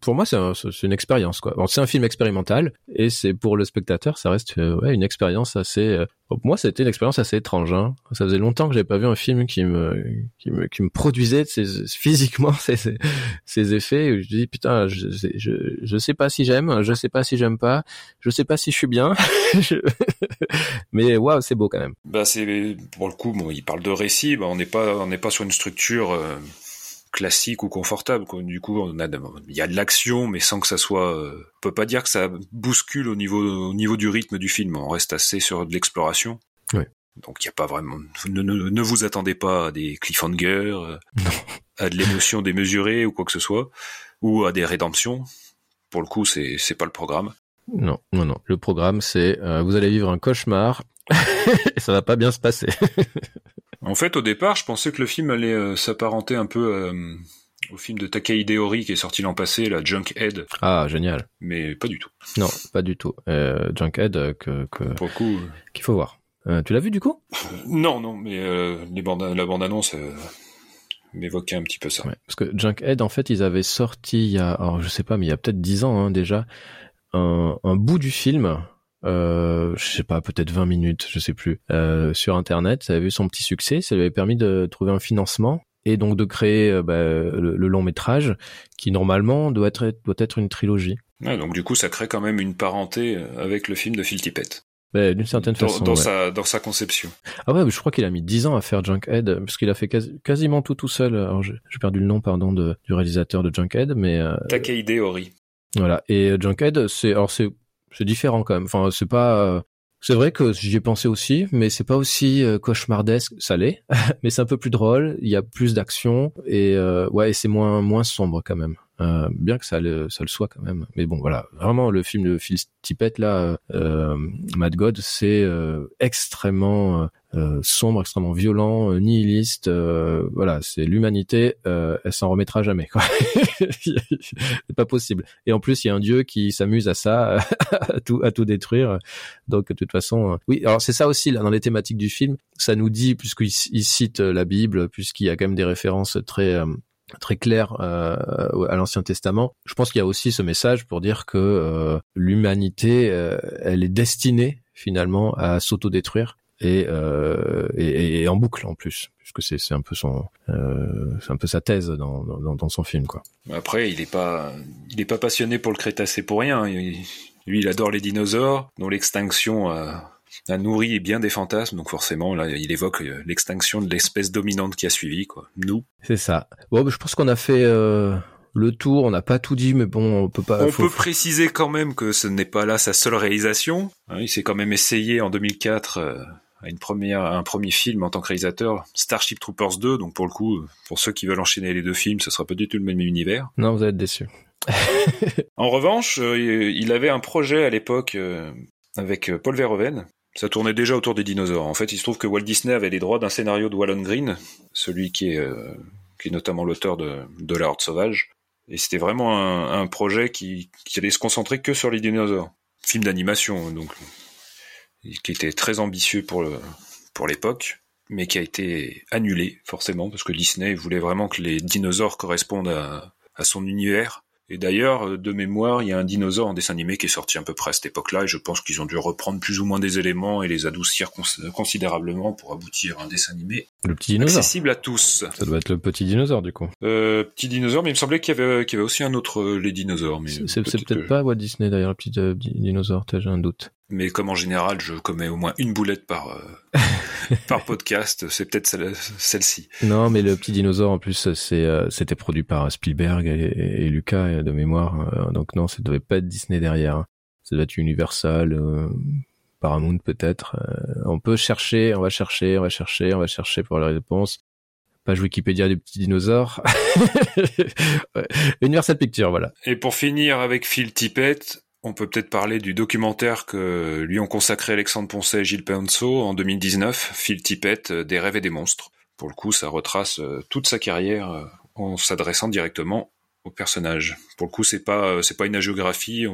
pour moi, c'est une expérience quoi. c'est un film expérimental et c'est pour le spectateur, ça reste euh, ouais, une expérience assez. Euh, pour moi, c'était une expérience assez étrange. Hein. Ça faisait longtemps que j'avais pas vu un film qui me qui me, qui me produisait physiquement ces, ces, effets. je dis putain, je, je je sais pas si j'aime, je sais pas si j'aime pas, je sais pas si je suis bien. Mais waouh, c'est beau quand même. Bah c'est pour le coup, bon, il parle de récit. Bah, on n'est pas on n'est pas sur une structure. Euh, classique ou confortable. Du coup, on a, il y a de l'action, mais sans que ça soit. Euh, on peut pas dire que ça bouscule au niveau, au niveau du rythme du film. On reste assez sur de l'exploration. Donc il n'y a pas vraiment. Ne, ne, vous attendez pas à des cliffhangers, euh, à de l'émotion démesurée ou quoi que ce soit, ou à des rédemptions. Pour le coup, c'est c'est pas le programme. Non, non, non. Le programme, c'est euh, vous allez vivre un cauchemar et ça va pas bien se passer. En fait, au départ, je pensais que le film allait euh, s'apparenter un peu euh, au film de Takehide Ori qui est sorti l'an passé, la Junkhead. Ah, génial. Mais pas du tout. Non, pas du tout. Euh, Junkhead, que, que Pour coup, qu'il faut voir. tu l'as vu du coup? Non, non, mais les bandes, la bande-annonce m'évoquait un petit peu ça. parce que Junkhead, en fait, ils avaient sorti il y a, alors je sais pas, mais il y a peut-être dix ans hein, déjà, un, un bout du film euh, je sais pas, peut-être 20 minutes, je sais plus, euh, sur Internet. Ça avait eu son petit succès, ça lui avait permis de trouver un financement et donc de créer euh, bah, le, long métrage qui normalement doit être doit être une trilogie. donc du coup, ça crée quand même une parenté euh, avec le film de Phil Tippett. d'une certaine dans, façon. Dans, sa, dans sa conception. Ah ouais, je crois qu'il a mis 10 ans à faire Junkhead, parce qu'il a fait quasiment tout tout seul. Alors j'ai perdu le nom, pardon, de, du réalisateur de Junkhead, mais... Euh, Takehide Ori. Voilà, et Junkhead, c'est... Alors c'est c'est différent quand même. Enfin, c'est pas... Euh, c'est vrai que j'y ai pensé aussi, mais c'est pas aussi euh, cauchemardesque, ça l'est, mais c'est un peu plus drôle, il y a plus d'action et euh, ouais, c'est moins moins sombre quand même. Euh, bien que ça le ça le soit quand même. Mais bon, voilà, vraiment le film de Phil Tippett là, euh, Mad God, c'est euh, extrêmement euh, sombre, extrêmement violent, euh, nihiliste. Euh, voilà, c'est l'humanité, elle s'en remettra jamais. c'est pas possible. Et en plus, il y a un dieu qui s'amuse à ça, à tout, à tout détruire. Donc, de toute façon, oui. Alors, c'est ça aussi là dans les thématiques du film. Ça nous dit, puisqu'il cite la Bible, puisqu'il y a quand même des références très très claires à l'Ancien Testament. Je pense qu'il y a aussi ce message pour dire que l'humanité, elle est destinée finalement à s'autodétruire euh, et, et, en boucle en plus puisque c'est un peu son euh, c'est un peu sa thèse dans, dans, dans son film quoi. Après il est pas il est pas passionné pour le Crétacé pour rien. lui il adore les dinosaures dont l'extinction a, a nourri bien des fantasmes donc forcément là il évoque euh, l'extinction de l'espèce dominante qui a suivi quoi. Nous. C'est ça. Bon je pense qu'on a fait euh le tour. On n'a pas tout dit, mais bon, on peut pas. On peut préciser quand même que ce n'est pas là sa seule réalisation. Hein, il s'est quand même essayé en 2004 une première, un premier film en tant que réalisateur, Starship Troopers 2. Donc pour le coup, pour ceux qui veulent enchaîner les deux films, ce sera pas du tout le même univers. Non, vous allez être déçus. en revanche, euh, il avait un projet à l'époque euh, avec euh, Paul Verhoeven. Ça tournait déjà autour des dinosaures. En fait, il se trouve que Walt Disney avait les droits d'un scénario de Wallon Green, celui qui est, qui est notamment l'auteur de, de La Horde Sauvage. Et c'était vraiment un, projet qui, allait se concentrer que sur les dinosaures. Film d'animation, donc qui était très ambitieux pour pour l'époque, mais qui a été annulé forcément parce que Disney voulait vraiment que les dinosaures correspondent à, à son univers et d'ailleurs, euh, de mémoire, il y a un dinosaure en dessin animé qui est sorti à peu près à cette époque-là, et je pense qu'ils ont dû reprendre plus ou moins des éléments et les adoucir considérablement pour aboutir à un dessin animé le petit dinosaure. accessible à tous. Ça doit être le petit dinosaure du coup. Euh, petit dinosaure, mais il me semblait qu'il y avait, qu'il y avait aussi un autre euh, les dinosaures. Mais c'est peut-être pas Walt Disney d'ailleurs, le petit euh, dinosaure, j'ai un doute. Mais comme en général, je commets au moins une boulette par euh, par podcast, c'est peut-être celle-ci. Non, mais le petit dinosaure en plus, c'est c'était produit par Spielberg et, Lucas de mémoire, donc non, ça devait pas être Disney derrière. Hein. Ça doit être Universal. Paramount peut-être. on peut chercher, on va chercher, on va chercher, on va chercher pour la réponse page Wikipédia des petits dinosaures. ouais. Universal Pictures, voilà. Et pour finir avec Phil Tippett, on peut peut-être parler du documentaire que lui ont consacré Alexandre Poncet et Gilles Penso en 2019, Phil Tippett, euh, des rêves et des monstres. Pour le coup, ça retrace euh, toute sa carrière euh, en s'adressant directement au personnage. Pour le coup, c'est pas c'est pas une agiographie,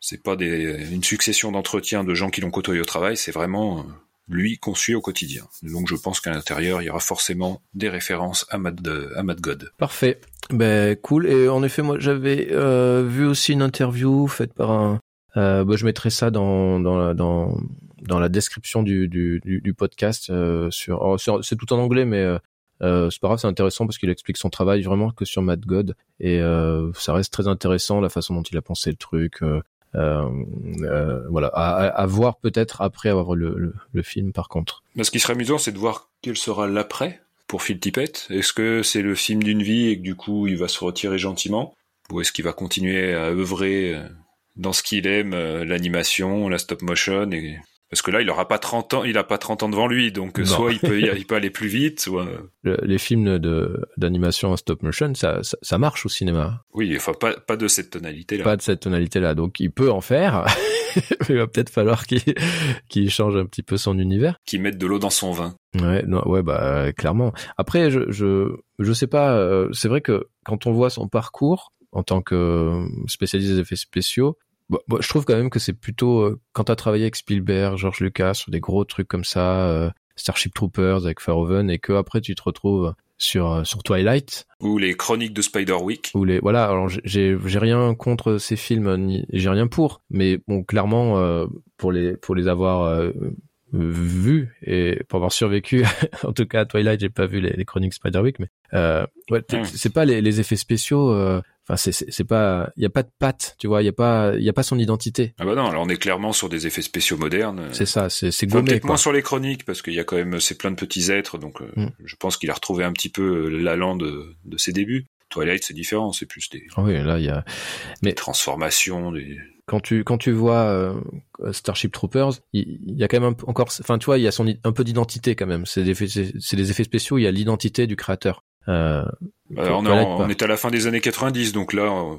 c'est pas une succession d'entretiens de gens qui l'ont côtoyé au travail, c'est vraiment lui suit au quotidien. Donc je pense qu'à l'intérieur, il y aura forcément des références à Mad, à Mad God. Parfait. Ben cool. Et en effet, moi j'avais euh, vu aussi une interview faite par un. Euh, ben, je mettrai ça dans dans la, dans dans la description du du, du, podcast euh, sur. c'est tout en anglais, mais euh, c'est pas grave, c'est intéressant parce qu'il explique son travail vraiment que sur Mad God et euh, ça reste très intéressant la façon dont il a pensé le truc, euh, euh, euh, voilà, à, voir peut-être après avoir le, le, film par contre. Mais ce qui serait amusant, c'est de voir quel sera l'après pour Phil Tippett. Est-ce que c'est le film d'une vie et que du coup il va se retirer gentiment? Ou est-ce qu'il va continuer à œuvrer euh, dans ce qu'il aime, l'animation, la stop motion parce que là, il aura pas 30 ans, il a pas 30 ans devant lui, donc soit il peut, il peut aller plus vite, soit. les films de d'animation en stop motion, ça, ça, marche au cinéma. Oui, enfin pas pas de cette tonalité-là. Pas de cette tonalité-là, donc il peut en faire. il va peut-être falloir qu'il qu'il change un petit peu son univers. Qu'il mette de l'eau dans son vin. Ouais, non, ouais, bah clairement. Après, je je je sais pas. Euh, c'est vrai que quand on voit son parcours en tant que spécialiste des effets spéciaux, bah, bah, je trouve quand même que c'est plutôt euh, quand t'as travaillé avec Spielberg, George Lucas sur des gros trucs comme ça, euh, Starship Troopers avec Verhoeven, et que après tu te retrouves sur euh, sur Twilight. Ou les Chroniques de Spiderwick ou les voilà alors j'ai j'ai rien contre ces films ni j'ai rien pour. Mais bon clairement pour les pour les avoir vus et pour avoir survécu en tout cas à Twilight j'ai pas vu les, les Chroniques Spiderwick mais euh, ouais, hmm. c'est pas les, les, effets spéciaux Enfin, c'est c'est pas, il y a pas de patte, tu vois, il y a pas, il y a pas son identité. Ah bah non, là on est clairement sur des effets spéciaux modernes. C'est ça, c'est c'est gommé. Peut-être moins sur les chroniques parce qu'il y a quand même c'est plein de petits êtres, donc euh, mm. je pense qu'il a retrouvé un petit peu l'allant de de ses débuts. Twilight c'est différent, c'est plus des. Ah oui, là il y a. Mais des transformations, des. Quand tu quand tu vois euh, Starship Troopers, il, y a quand même encore, enfin tu vois, il y a son un peu d'identité quand même. C'est des c'est des effets spéciaux, il y a l'identité du créateur. Euh, bah, on, on est à la fin des années 90, donc là,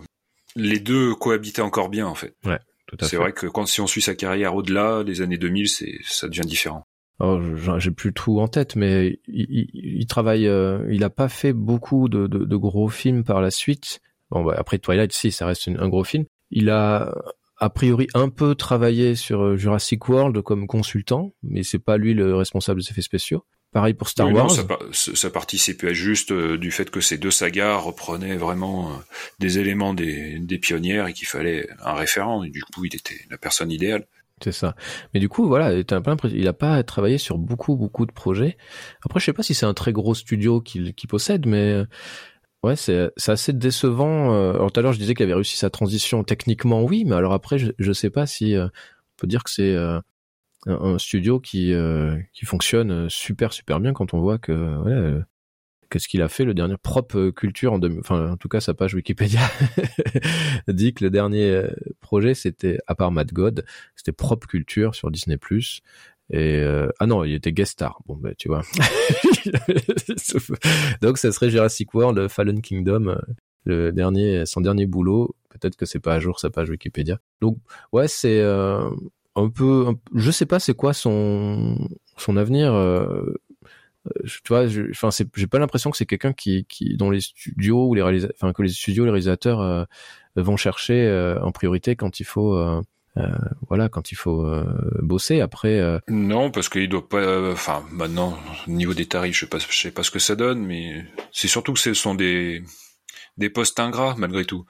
les deux cohabitaient encore bien en fait. Ouais, tout à fait. C'est vrai que quand si on suit sa carrière au-delà des années 2000, c'est ça devient différent. Oh, j'ai plus tout en tête, mais il, il, travaille. Euh, il a pas fait beaucoup de, de, de, gros films par la suite. Bon, bah, après Twilight, si, ça reste un gros film. Il a a priori un peu travaillé sur euh, Jurassic World comme consultant, mais c'est pas lui le responsable des effets spéciaux. Pareil pour Star Wars. ça, ça, participait juste euh, du fait que ces deux sagas reprenaient vraiment euh, des éléments des, des pionnières et qu'il fallait un référent. Et du coup, il était la personne idéale. C'est ça. Mais du coup, voilà, il a pas travaillé sur beaucoup, beaucoup de projets. Après, je sais pas si c'est un très gros studio qu'il possède, mais euh, ouais, c'est assez décevant. Alors tout à l'heure, je disais qu'il avait réussi sa transition techniquement, oui, mais alors après, je, je sais pas si on peut dire que c'est un, studio qui euh, qui fonctionne super super bien quand on voit que euh, qu'est-ce qu'il a fait le dernier propre culture en enfin en tout cas sa page Wikipédia dit que le dernier euh, projet c'était à part Mad God c'était propre culture sur Disney Plus. Et ah non il était guest star. Bon ben tu vois. Donc ça serait Jurassic World Fallen Kingdom le dernier son dernier boulot. Peut-être que c'est pas à jour sa page Wikipédia. Donc ouais c'est un peu, je sais pas c'est quoi son son avenir. Euh, tu vois, enfin, j'ai pas l'impression que c'est quelqu'un qui, qui, dont les studios ou les réalisateurs, enfin que les studios, les réalisateurs euh, vont chercher euh, en priorité quand il faut. Euh, voilà, quand il faut bosser après. Non, parce qu'il doit pas. Enfin, maintenant, au niveau des tarifs, je sais pas, je sais pas ce que ça donne, mais c'est surtout que ce sont des des postes ingrats malgré tout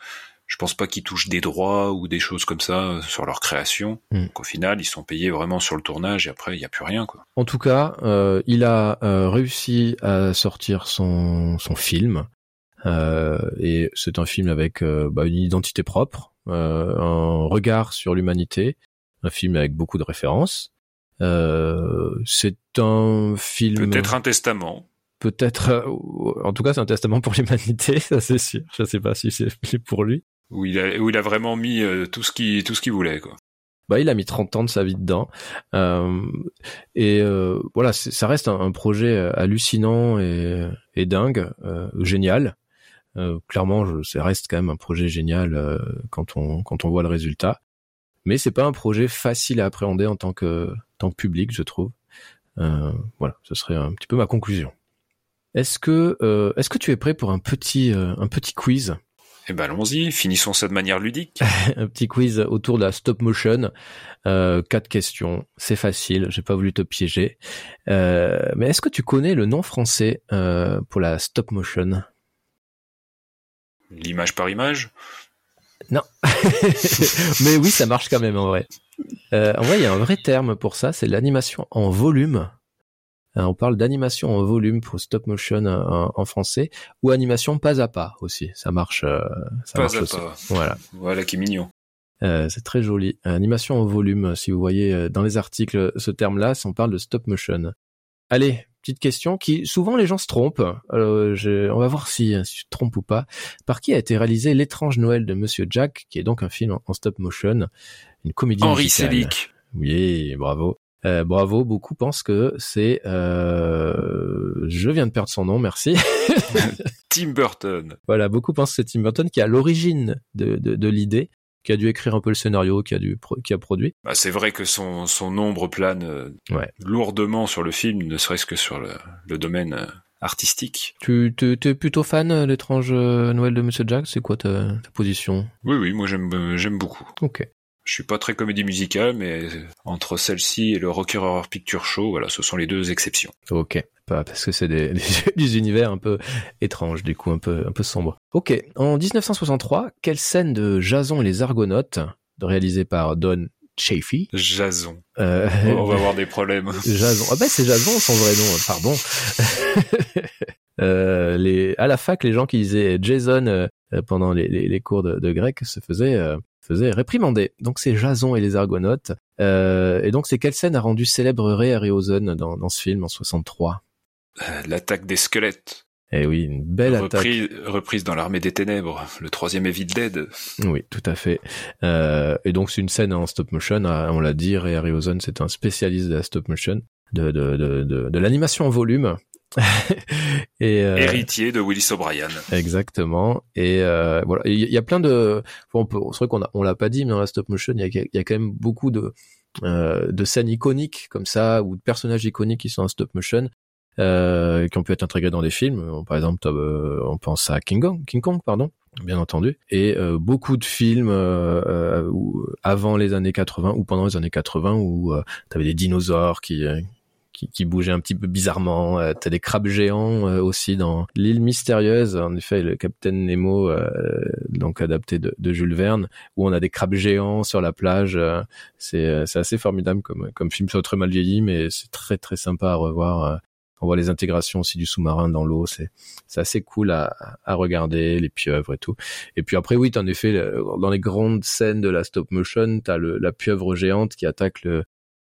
je pense pas qu'ils touchent des droits ou des choses comme ça euh, sur leur création. Mm. Au final, ils sont payés vraiment sur le tournage et après il y a plus rien quoi. En tout cas, euh, il a euh, réussi à sortir son son film euh, et c'est un film avec euh, bah, une identité propre, un regard sur l'humanité, un film avec beaucoup de références. c'est un film peut-être un testament peut-être en tout cas c'est un testament pour l'humanité ça c'est sûr je sais pas si c'est pour lui où il a, vraiment mis euh, tout ce qu'il voulait quoi. Bah, il a mis 30 ans de sa vie dedans. Euh, et euh, voilà, ça reste un, projet hallucinant et, et dingue, génial. clairement, je, ça reste quand même un projet génial quand on voit le résultat. Mais c'est pas un projet facile à appréhender en tant que tant que public, je trouve. voilà, ce serait un petit peu ma conclusion. Est-ce que tu es prêt pour un petit quiz? Eh ben allons-y, finissons ça de manière ludique. un petit quiz autour de la stop motion. Euh, quatre questions, c'est facile, j'ai pas voulu te piéger. Euh, mais est-ce que tu connais le nom français euh, pour la stop motion? L'image par image? Non. mais oui, ça marche quand même en vrai. en vrai, il y a un vrai terme pour ça, c'est l'animation en volume. Euh, on parle d'animation en volume pour stop motion euh, en, français ou animation pas à pas aussi. Ça marche. Euh, ça pas à pas. Voilà. Voilà qui est mignon. c'est très joli. Animation en volume, si vous voyez dans les articles ce terme-là, on parle de stop motion. Allez, petite question qui souvent les gens se trompent. on va voir si, si tu te trompes ou pas. Par qui a été réalisé l'étrange Noël de Monsieur Jack, qui est donc un film en, stop motion, une comédie Henri Selick. Oui, bravo. Euh, bravo, beaucoup pensent que c'est... Euh, je viens de perdre son nom, merci. Tim Burton. Voilà, beaucoup pensent que c'est Tim Burton qui est à l'origine de, de, de l'idée qui a dû écrire un peu le scénario, qui a dû qui a produit. Bah, c'est vrai que son son ombre plane euh, ouais. lourdement sur le film, ne serait-ce que sur le, le domaine artistique. Tu es plutôt fan l'étrange Noël de Monsieur Jack, c'est quoi ta, ta position? Oui oui, moi j'aime j'aime beaucoup. OK. Je suis pas très comédie musicale, mais entre celle-ci et le Rocker Horror Picture Show, voilà, ce sont les deux exceptions. Ok, pas parce que c'est des, des, univers un peu étranges, du coup un peu un peu sombres. Ok, en 1963, quelle scène de Jason et les Argonautes, réalisée par Don Chaffee. Jason. Euh, on va avoir des problèmes. Jason. Ah ben c'est Jason son vrai nom, pardon. euh, les, à la fac, les gens qui disaient Jason, euh, pendant les, les, cours de, de, grec se faisait faisait réprimander. Donc c'est Jason et les Argonautes. et donc c'est quelle scène a rendu célèbre Ray Harryhausen dans, dans ce film en 63 L'attaque des squelettes. Eh oui, une belle attaque. Reprise dans l'armée des ténèbres, le troisième Evil Dead. Oui, tout à fait. Euh, et donc c'est une scène en stop motion, hein, on l'a dit, Ray Harryhausen c'est un spécialiste de la stop motion, de, de, de, de, de l'animation en volume. et euh, héritier de Willis O'Brien. Exactement. Et euh, voilà, il y, a plein de. Bon, c'est vrai qu'on a, on l'a pas dit, mais dans la stop motion, il y a, y a, quand même beaucoup de euh, de scènes iconiques comme ça ou de personnages iconiques qui sont en stop motion euh, qui ont pu être intégrés dans des films. Par exemple, euh, on pense à King Kong, King Kong, pardon, bien entendu, et euh, beaucoup de films euh, avant les années 80 ou pendant les années 80 où euh, tu avais des dinosaures qui, qui, qui un petit peu bizarrement. Euh, T'as des crabes géants aussi dans l'île mystérieuse. En effet, le Capitaine Nemo, donc adapté de, de, Jules Verne, où on a des crabes géants sur la plage. c'est assez formidable comme comme film, c'est très mal vieilli, mais c'est très très sympa à revoir on voit les intégrations aussi du sous-marin dans l'eau, c'est assez cool à, à regarder, les pieuvres et tout. Et puis après, oui, en effet, dans les grandes scènes de la stop motion, t'as la pieuvre géante qui attaque le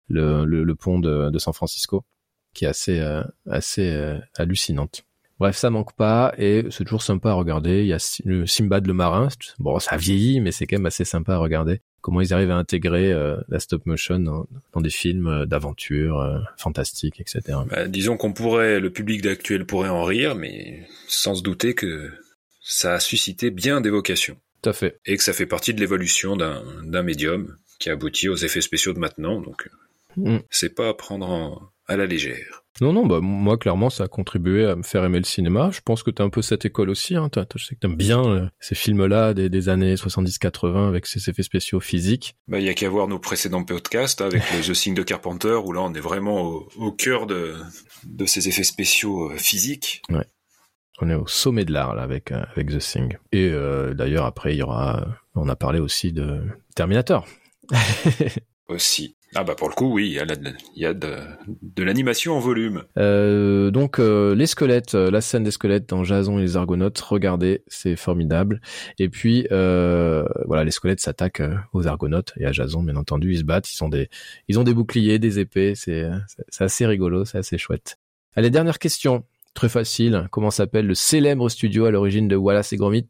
le, le, pont de, de, San Francisco, qui est assez euh, assez euh, hallucinante. Bref, ça manque pas et c'est toujours sympa à regarder. Il y a le Simbad le marin. Bon, ça vieillit, mais c'est quand même assez sympa à regarder comment ils arrivent à intégrer euh, la stop motion dans, des films d'aventure euh, fantastiques, etc. Bah, disons qu'on pourrait, le public d'actuel pourrait en rire, mais sans se douter que ça a suscité bien d'évocations. Tout à fait. Et que ça fait partie de l'évolution d'un médium qui aboutit aux effets spéciaux de maintenant, donc mm. c'est pas à prendre à la légère. Non, non, bah moi clairement ça a contribué à me faire aimer le cinéma. Je pense que t'as un peu cette école aussi. Hein. je sais que t'aimes bien euh, ces films-là des, des années 70-80 avec ces effets spéciaux physiques. Bah il y a qu'à voir nos précédents podcasts avec le The Thing de Carpenter où là on est vraiment au, au cœur de, de ces effets spéciaux euh, physiques. Ouais. On est au sommet de l'art là avec euh, avec The Thing. Et d'ailleurs après il y aura, on a parlé aussi de Terminator. aussi. Ah bah pour le coup oui, il y a, de, l'animation en volume. Euh, donc euh, les squelettes, euh, la scène des squelettes dans Jason et les Argonautes, regardez, c'est formidable. Et puis euh, voilà, les squelettes s'attaquent aux Argonautes et à Jason bien entendu, ils se battent, ils ont des ils ont des boucliers, des épées, c'est c'est assez rigolo, c'est assez chouette. Allez dernière question, très facile. Comment s'appelle le célèbre studio à l'origine de Wallace et Gromit?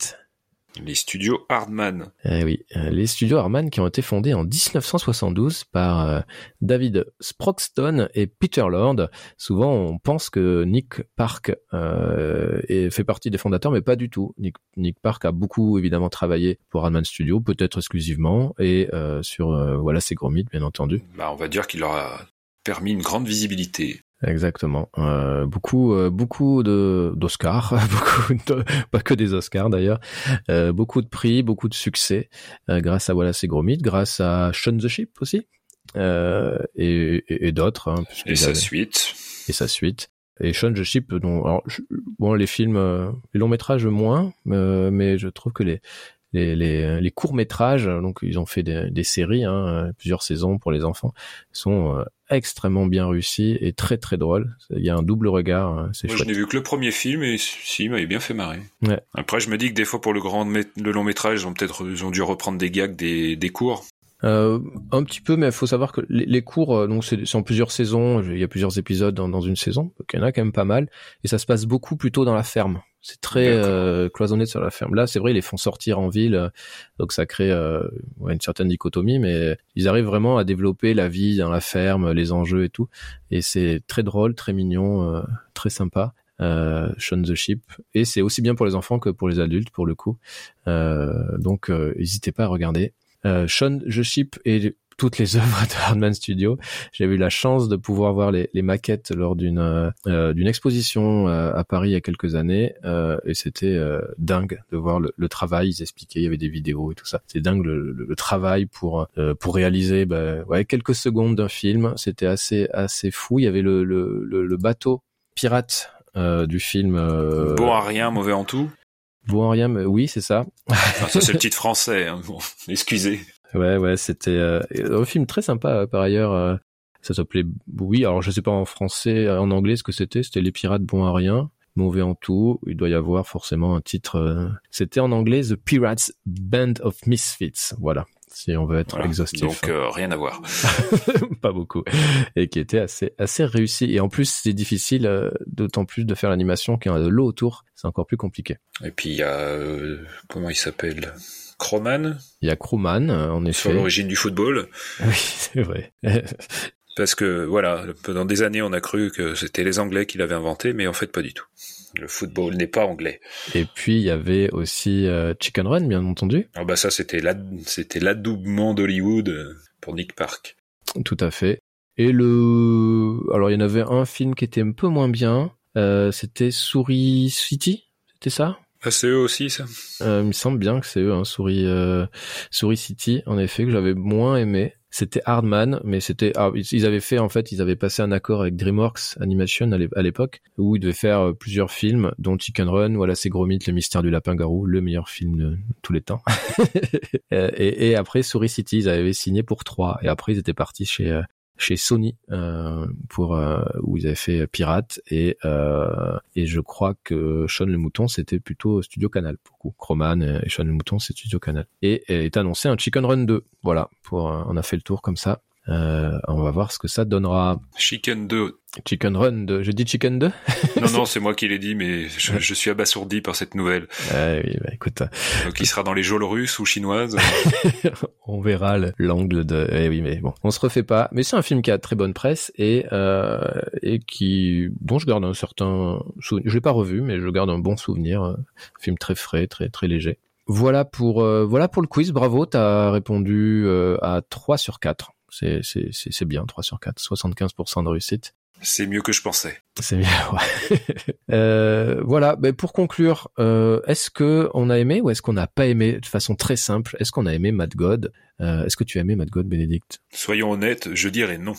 Les studios Hardman. Eh oui, euh, les studios Hardman qui ont été fondés en 1972 par euh, David Sproxton et Peter Lord. Souvent, on pense que Nick Park euh, fait partie des fondateurs, mais pas du tout. Nick, Nick Park a beaucoup évidemment travaillé pour Hardman Studios, peut-être exclusivement, et euh, sur voilà ses gros mythes, bien entendu. Bah, on va dire qu'il leur a permis une grande visibilité. Exactement. Euh, beaucoup, euh, beaucoup de d'Oscars, beaucoup de, pas que des Oscars d'ailleurs. Euh, beaucoup de prix, beaucoup de succès euh, grâce à Wallace et Gromit, grâce à Shaun the Ship aussi euh, et, et, et d'autres. Hein, et sa suite. Et sa suite. Et Shaun the Ship, dont alors, bon les films, les longs métrages moins, mais je trouve que les les, les, les courts métrages, donc ils ont fait des, des séries, hein, plusieurs saisons pour les enfants, sont extrêmement bien réussi et très très drôle. Il y a un double regard, hein, c'est Je n'ai vu que le premier film et si, il m'avait bien fait marrer. Ouais. Après, je me dis que des fois pour le grand le long métrage, ils ont peut-être ils ont dû reprendre des gags des, des cours. Euh, un petit peu, mais il faut savoir que les, les cours, euh, donc c'est en plusieurs saisons, il y a plusieurs épisodes dans, dans une saison, donc il y en a quand même pas mal, et ça se passe beaucoup plutôt dans la ferme. C'est très euh, cloisonné sur la ferme. Là, c'est vrai, ils les font sortir en ville, euh, donc ça crée euh, ouais, une certaine dichotomie, mais ils arrivent vraiment à développer la vie dans la ferme, les enjeux et tout, et c'est très drôle, très mignon, très sympa. Euh, Shaun the Ship et c'est aussi bien pour les enfants que pour les adultes pour le coup donc n'hésitez pas à regarder euh, Sean The Ship et toutes les œuvres de Hardman Studio. J'ai eu la chance de pouvoir voir les, maquettes lors d'une euh, d'une exposition euh, à Paris il y a quelques années euh, et c'était euh, dingue de voir le, le, travail. Ils expliquaient, il y avait des vidéos et tout ça. C'est dingue le, le, travail pour pour réaliser bah, ouais quelques secondes d'un film. C'était assez assez fou. Il y avait le le, le bateau pirate du film. bon à rien, mauvais en tout. Bon rien, oui, c'est ça. Ah, ça c'est le titre français. Hein. excusez. Ouais, ouais, c'était euh, un film très sympa euh, par ailleurs. Euh, ça s'appelait oui, alors je sais pas en français, en anglais ce que c'était. C'était les pirates bon à rien. mauvais en tout. Il doit y avoir forcément un titre. C'était en anglais The Pirates Band of Misfits. Voilà si on veut être exhaustif. Donc euh, rien à voir. pas beaucoup. Et qui était assez assez réussi. Et en plus, c'est difficile, euh, d'autant plus de faire l'animation qu'il y a de l'eau autour. C'est encore plus compliqué. Et puis il y a euh, comment il s'appelle? Croman? Il y a Croman, en effet. Sur l'origine du football. Oui, c'est vrai. Parce que voilà, pendant des années, on a cru que c'était les Anglais qui l'avaient inventé, mais en fait pas du tout. Le football n'est pas anglais. Et puis il y avait aussi euh, Chicken Run, bien entendu. Ah bah ça c'était c'était l'adoubement d'Hollywood euh, pour Nick Park. Tout à fait. Et le, alors il y en avait un film qui était un peu moins bien. Euh, c'était Souris City, c'était ça? Ah, c'est eux aussi, ça. il me semble bien que c'est eux, hein, Souris, Souris City, en effet, que j'avais moins aimé. C'était Hardman, mais c'était ah, ils avaient fait en fait ils avaient passé un accord avec DreamWorks Animation à l'époque où ils devaient faire euh, plusieurs films dont Chicken Run, voilà c'est Gromit, le mystère du lapin garou, le meilleur film de tous les temps. et, et, après Souris City ils avaient signé pour trois et après ils étaient partis chez euh, chez Sony euh, pour euh, où ils avaient fait Pirate et euh, et je crois que Sean le Mouton c'était plutôt Studio Canal pour coup. Croman et Sean le Mouton c'est Studio Canal. Et est annoncé un Chicken Run 2 voilà pour on a fait le tour comme ça euh, on va voir ce que ça donnera. Chicken 2. Chicken Run 2. J'ai dit Chicken 2 Non, non, c'est moi qui l'ai dit, mais je, suis abasourdi par cette nouvelle. Euh, oui, bah, écoute. Donc il sera dans les geôles russes ou chinoises. on verra l'angle de... Eh oui, mais bon, on se refait pas. Mais c'est un film qui a très bonne presse et, euh, et qui dont je garde un certain souvenir. Je l'ai pas revu, mais je garde un bon souvenir. Un film très frais, très très léger. Voilà pour euh, voilà pour le quiz. Bravo, t'as répondu à 3 sur 4. C'est, c'est, c'est, bien, 3 sur 4, 75% de réussite. C'est mieux que je pensais. C'est bien, ouais. euh, voilà, ben pour conclure, euh, est-ce que on a aimé ou est-ce qu'on n'a pas aimé de façon très simple? Est-ce qu'on a aimé Mad God? Euh, Est-ce que tu as aimé Mad God, Bénédicte? Soyons honnêtes, je dirais non.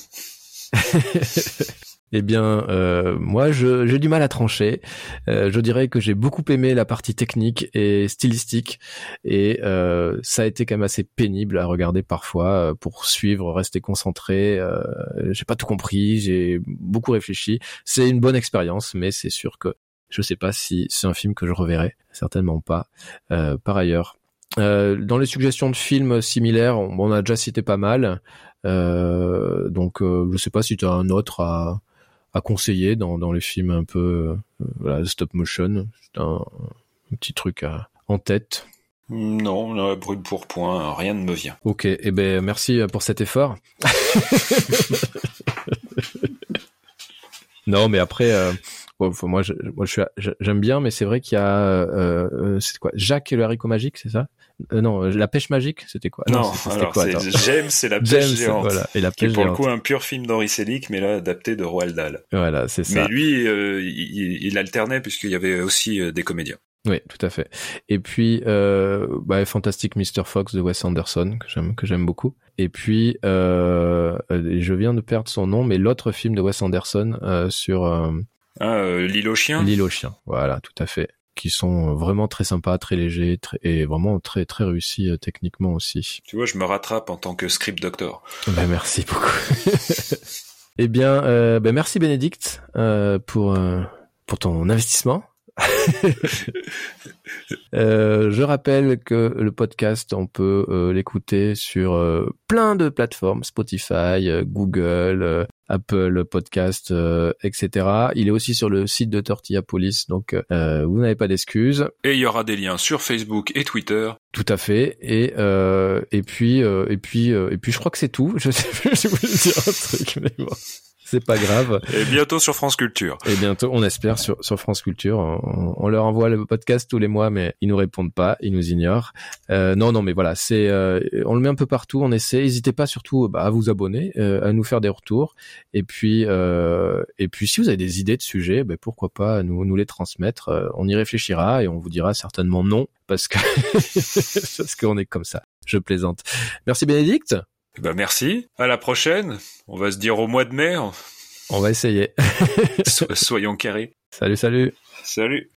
Eh bien, euh, moi, j'ai du mal à trancher. Euh, je dirais que j'ai beaucoup aimé la partie technique et stylistique, et euh, ça a été quand même assez pénible à regarder parfois pour suivre, rester concentré. j'ai pas tout compris, j'ai beaucoup réfléchi. C'est une bonne expérience, mais c'est sûr que je sais pas si c'est un film que je reverrai. Certainement pas. par ailleurs, dans les suggestions de films similaires, on, on a déjà cité pas mal. donc, je sais pas si tu as un autre à à conseiller dans, dans les films un peu euh, voilà, stop motion. C'est un, petit truc à, en tête. Non, brut pour point, rien ne me vient. Ok, et eh ben merci pour cet effort. non, mais après, euh, moi, je, moi, j'aime bien, mais c'est vrai qu'il y a, euh, euh, c'est quoi, Jacques et le haricot magique, c'est ça? Euh, Non, la pêche magique, c'était quoi? Non, alors James, c'est la pêche géante. Voilà, et la pêche qui est pour le coup un pur film d'Henri Selick, mais là adapté de Roald Dahl. Voilà, c'est ça. Mais lui, il, il, alternait puisqu'il y avait aussi des comédiens. Oui, tout à fait. Et puis, euh, bah, Fantastic Mr. Fox de Wes Anderson que j'aime que j'aime beaucoup. Et puis, euh, je viens de perdre son nom, mais l'autre film de Wes Anderson euh, sur euh, ah, euh, L'île aux chiens. L'île aux chiens, voilà, tout à fait. Qui sont vraiment très sympas, très légers, très, et vraiment très très réussis euh, techniquement aussi. Tu vois, je me rattrape en tant que script doctor. Ben, merci beaucoup. eh bien, euh, ben, merci Bénédicte euh, pour euh, pour ton investissement. Euh, je rappelle que le podcast, on peut euh, l'écouter sur euh, plein de plateformes, Spotify, Google, Apple Podcast, etc. Il est aussi sur le site de Tortilla Police, donc vous n'avez pas d'excuses. Et il y aura des liens sur Facebook et Twitter. Tout à fait. Et et puis et puis et puis je crois que c'est tout. Je sais plus vous voulez dire un truc, mais bon c'est pas grave. Et bientôt sur France Culture. Et bientôt, on espère sur, sur France Culture. On, leur envoie le podcast tous les mois, mais ils nous répondent pas, ils nous ignorent. Euh, non, non, mais voilà, c'est, euh, on le met un peu partout, on essaie. N'hésitez pas surtout bah, à vous abonner, euh, à nous faire des retours, et puis, euh, et puis si vous avez des idées de sujets, bah, pourquoi pas nous nous les transmettre. Euh, on y réfléchira et on vous dira certainement non parce que parce qu'on est comme ça. Je plaisante. Merci Bénédicte. Eh ben merci. À la prochaine. On va se dire au mois de mai. On va essayer. soyons carrés. Salut, salut. Salut.